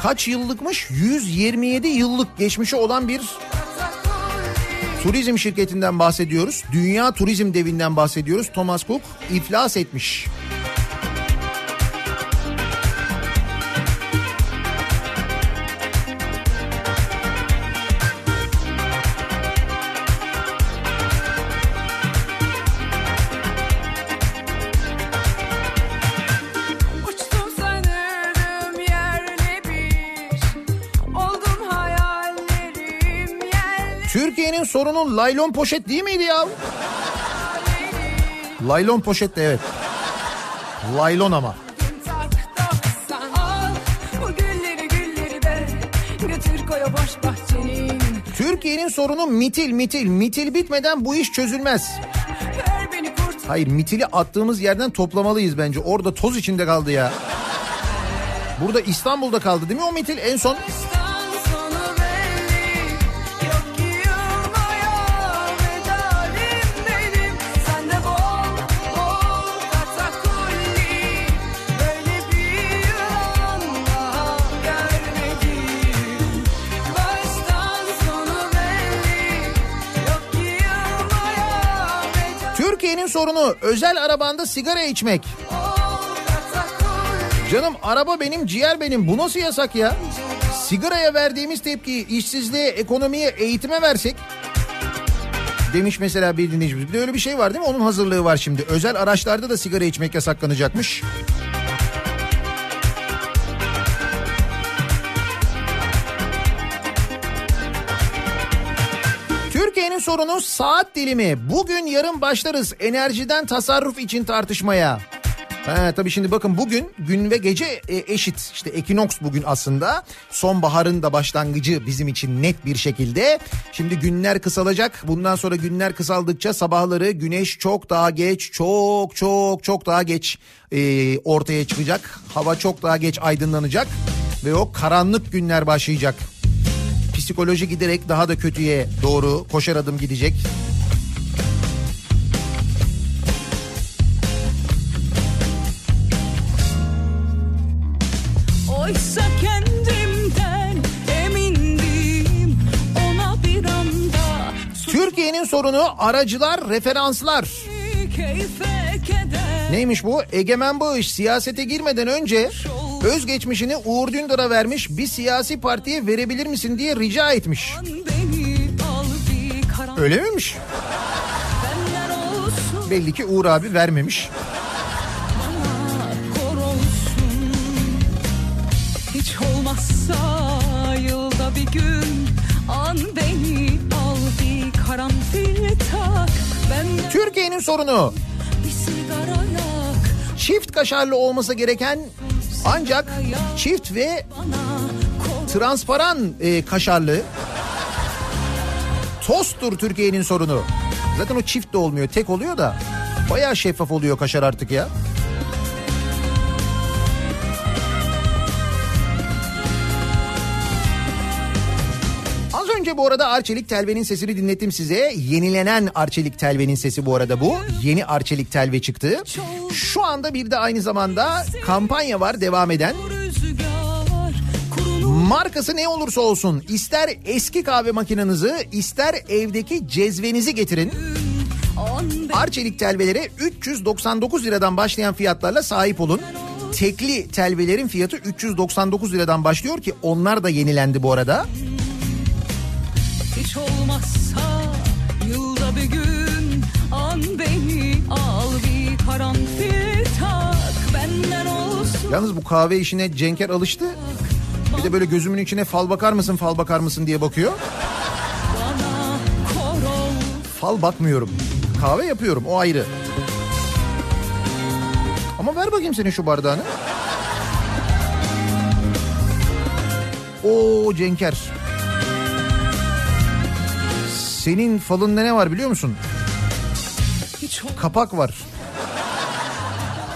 Kaç yıllıkmış? 127 yıllık geçmişi olan bir turizm şirketinden bahsediyoruz. Dünya turizm devinden bahsediyoruz. Thomas Cook iflas etmiş. Uçtum Türkiye'nin sorunu laylon poşet değil miydi ya? Laylon poşet de evet. Laylon ama. Türkiye'nin sorunu mitil mitil. Mitil bitmeden bu iş çözülmez. Hayır mitili attığımız yerden toplamalıyız bence. Orada toz içinde kaldı ya. Burada İstanbul'da kaldı değil mi o mitil en son? Sorunu özel arabanda sigara içmek. Canım araba benim ciğer benim bu nasıl yasak ya? Sigaraya verdiğimiz tepkiyi işsizliğe, ekonomiye, eğitime versek demiş mesela bir dinleyicimiz. Bir de öyle bir şey var değil mi? Onun hazırlığı var şimdi. Özel araçlarda da sigara içmek yasaklanacakmış. Türkiye'nin sorunu saat dilimi. Bugün yarın başlarız enerjiden tasarruf için tartışmaya. Ha, tabii şimdi bakın bugün gün ve gece e, eşit. İşte ekinoks bugün aslında. Sonbaharın da başlangıcı bizim için net bir şekilde. Şimdi günler kısalacak. Bundan sonra günler kısaldıkça sabahları güneş çok daha geç, çok çok çok daha geç e, ortaya çıkacak. Hava çok daha geç aydınlanacak. Ve o karanlık günler başlayacak. Psikoloji giderek daha da kötüye doğru koşar adım gidecek. Oysa kendimden emindim ona bir anda Türkiye'nin sorunu aracılar, referanslar. Neymiş bu? Egemen Bağış siyasete girmeden önce özgeçmişini Uğur Dündar'a vermiş bir siyasi partiye verebilir misin diye rica etmiş. Öyle miymiş? Belli ki Uğur abi vermemiş. Hiç olmazsa yılda bir gün. An beni al bir karanfil tak. Türkiye'nin sorunu. çift kaşarlı olması gereken ancak çift ve transparan e, kaşarlı tosttur Türkiye'nin sorunu. Zaten o çift de olmuyor tek oluyor da bayağı şeffaf oluyor kaşar artık ya. Bu arada Arçelik Telve'nin sesini dinlettim size. Yenilenen Arçelik Telve'nin sesi bu arada bu. Yeni Arçelik Telve çıktı. Şu anda bir de aynı zamanda kampanya var devam eden. Markası ne olursa olsun ister eski kahve makinenizi ister evdeki cezvenizi getirin. Arçelik telvelere 399 liradan başlayan fiyatlarla sahip olun. Tekli telvelerin fiyatı 399 liradan başlıyor ki onlar da yenilendi bu arada. Hiç olmazsa yılda bir gün an beni al bir karanfil tak benden olsun Yalnız bu kahve işine Cenker alıştı. Bir de böyle gözümün içine fal bakar mısın fal bakar mısın diye bakıyor. Fal bakmıyorum. Kahve yapıyorum o ayrı. Ama ver bakayım senin şu bardağını. Oo Cenker. Senin falında ne var biliyor musun? Kapak var.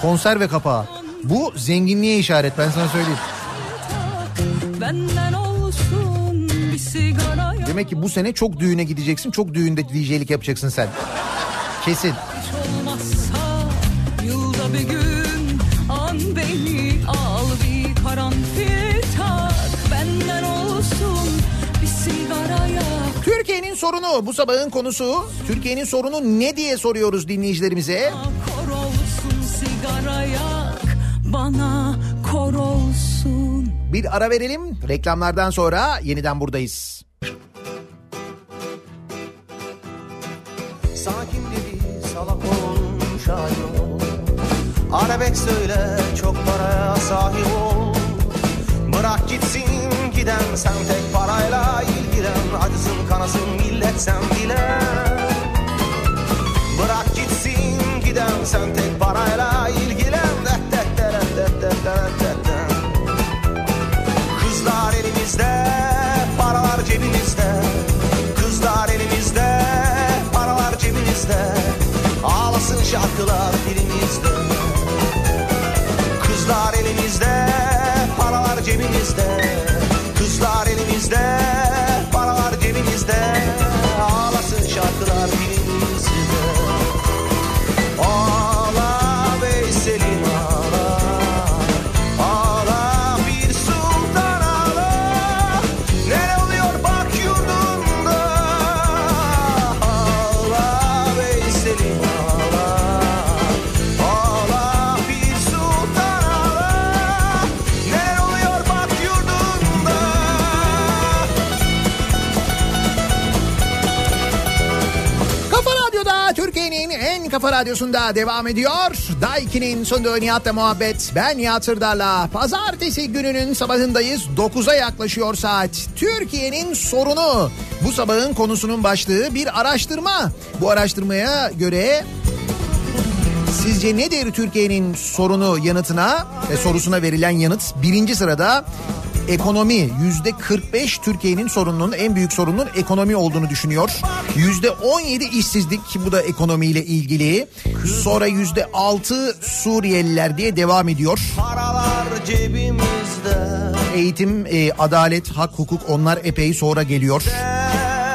Konserve kapağı. Bu zenginliğe işaret ben sana söyleyeyim. olmaz benden olsun bir sigara yak Demek ki bu sene çok düğüne gideceksin. Çok düğünde DJ'lik yapacaksın sen. Kesin. hiç olmazsa yılda bir gün sorunu bu sabahın konusu. Türkiye'nin sorunu ne diye soruyoruz dinleyicilerimize. kor olsun sigara yak bana kor olsun Bir ara verelim. Reklamlardan sonra yeniden buradayız. Sakin dedi salak ol şair ol Arabek söyle çok paraya sahip ol Bırak gitsin giden sen tek parayla ilgilen Acısın kanasın millet sen bile Bırak gitsin giden sen tek parayla ilgilen Det, det, det, det, det, det, det, det. Kızlar elimizde, paralar cebimizde. Kızlar elimizde, paralar cebimizde. Ağlasın şarkılar dilimizde. Kızlar elimizde, paralar cebimizde. Kızlar elimizde, paralar cebimizde. Radyosu'nda devam ediyor. Daiki'nin sonunda Nihat'la muhabbet. Ben Nihat Sırdar'la. Pazartesi gününün sabahındayız. 9'a yaklaşıyor saat. Türkiye'nin sorunu. Bu sabahın konusunun başlığı bir araştırma. Bu araştırmaya göre Sizce nedir Türkiye'nin sorunu yanıtına e, sorusuna verilen yanıt birinci sırada ekonomi yüzde 45 Türkiye'nin sorununun en büyük sorunun ekonomi olduğunu düşünüyor. Yüzde 17 işsizlik bu da ekonomiyle ilgili. Sonra yüzde 6 Suriyeliler diye devam ediyor. Eğitim, e, adalet, hak, hukuk onlar epey sonra geliyor.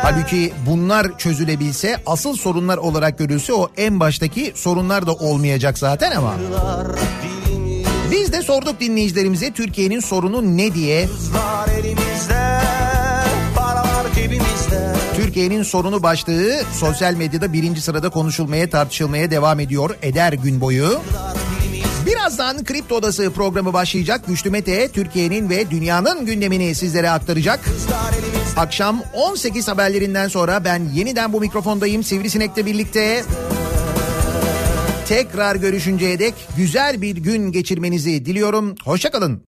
Halbuki bunlar çözülebilse asıl sorunlar olarak görülse o en baştaki sorunlar da olmayacak zaten ama. Biz de sorduk dinleyicilerimize Türkiye'nin sorunu ne diye. Elimizde Türkiye'nin sorunu başlığı sosyal medyada birinci sırada konuşulmaya tartışılmaya devam ediyor eder gün boyu. Birazdan Kripto Odası programı başlayacak. Güçlü Mete Türkiye'nin ve dünyanın gündemini sizlere aktaracak. Akşam 18 haberlerinden sonra ben yeniden bu mikrofondayım Sivrisinek'le birlikte. Tekrar görüşünceye dek güzel bir gün geçirmenizi diliyorum. Hoşçakalın.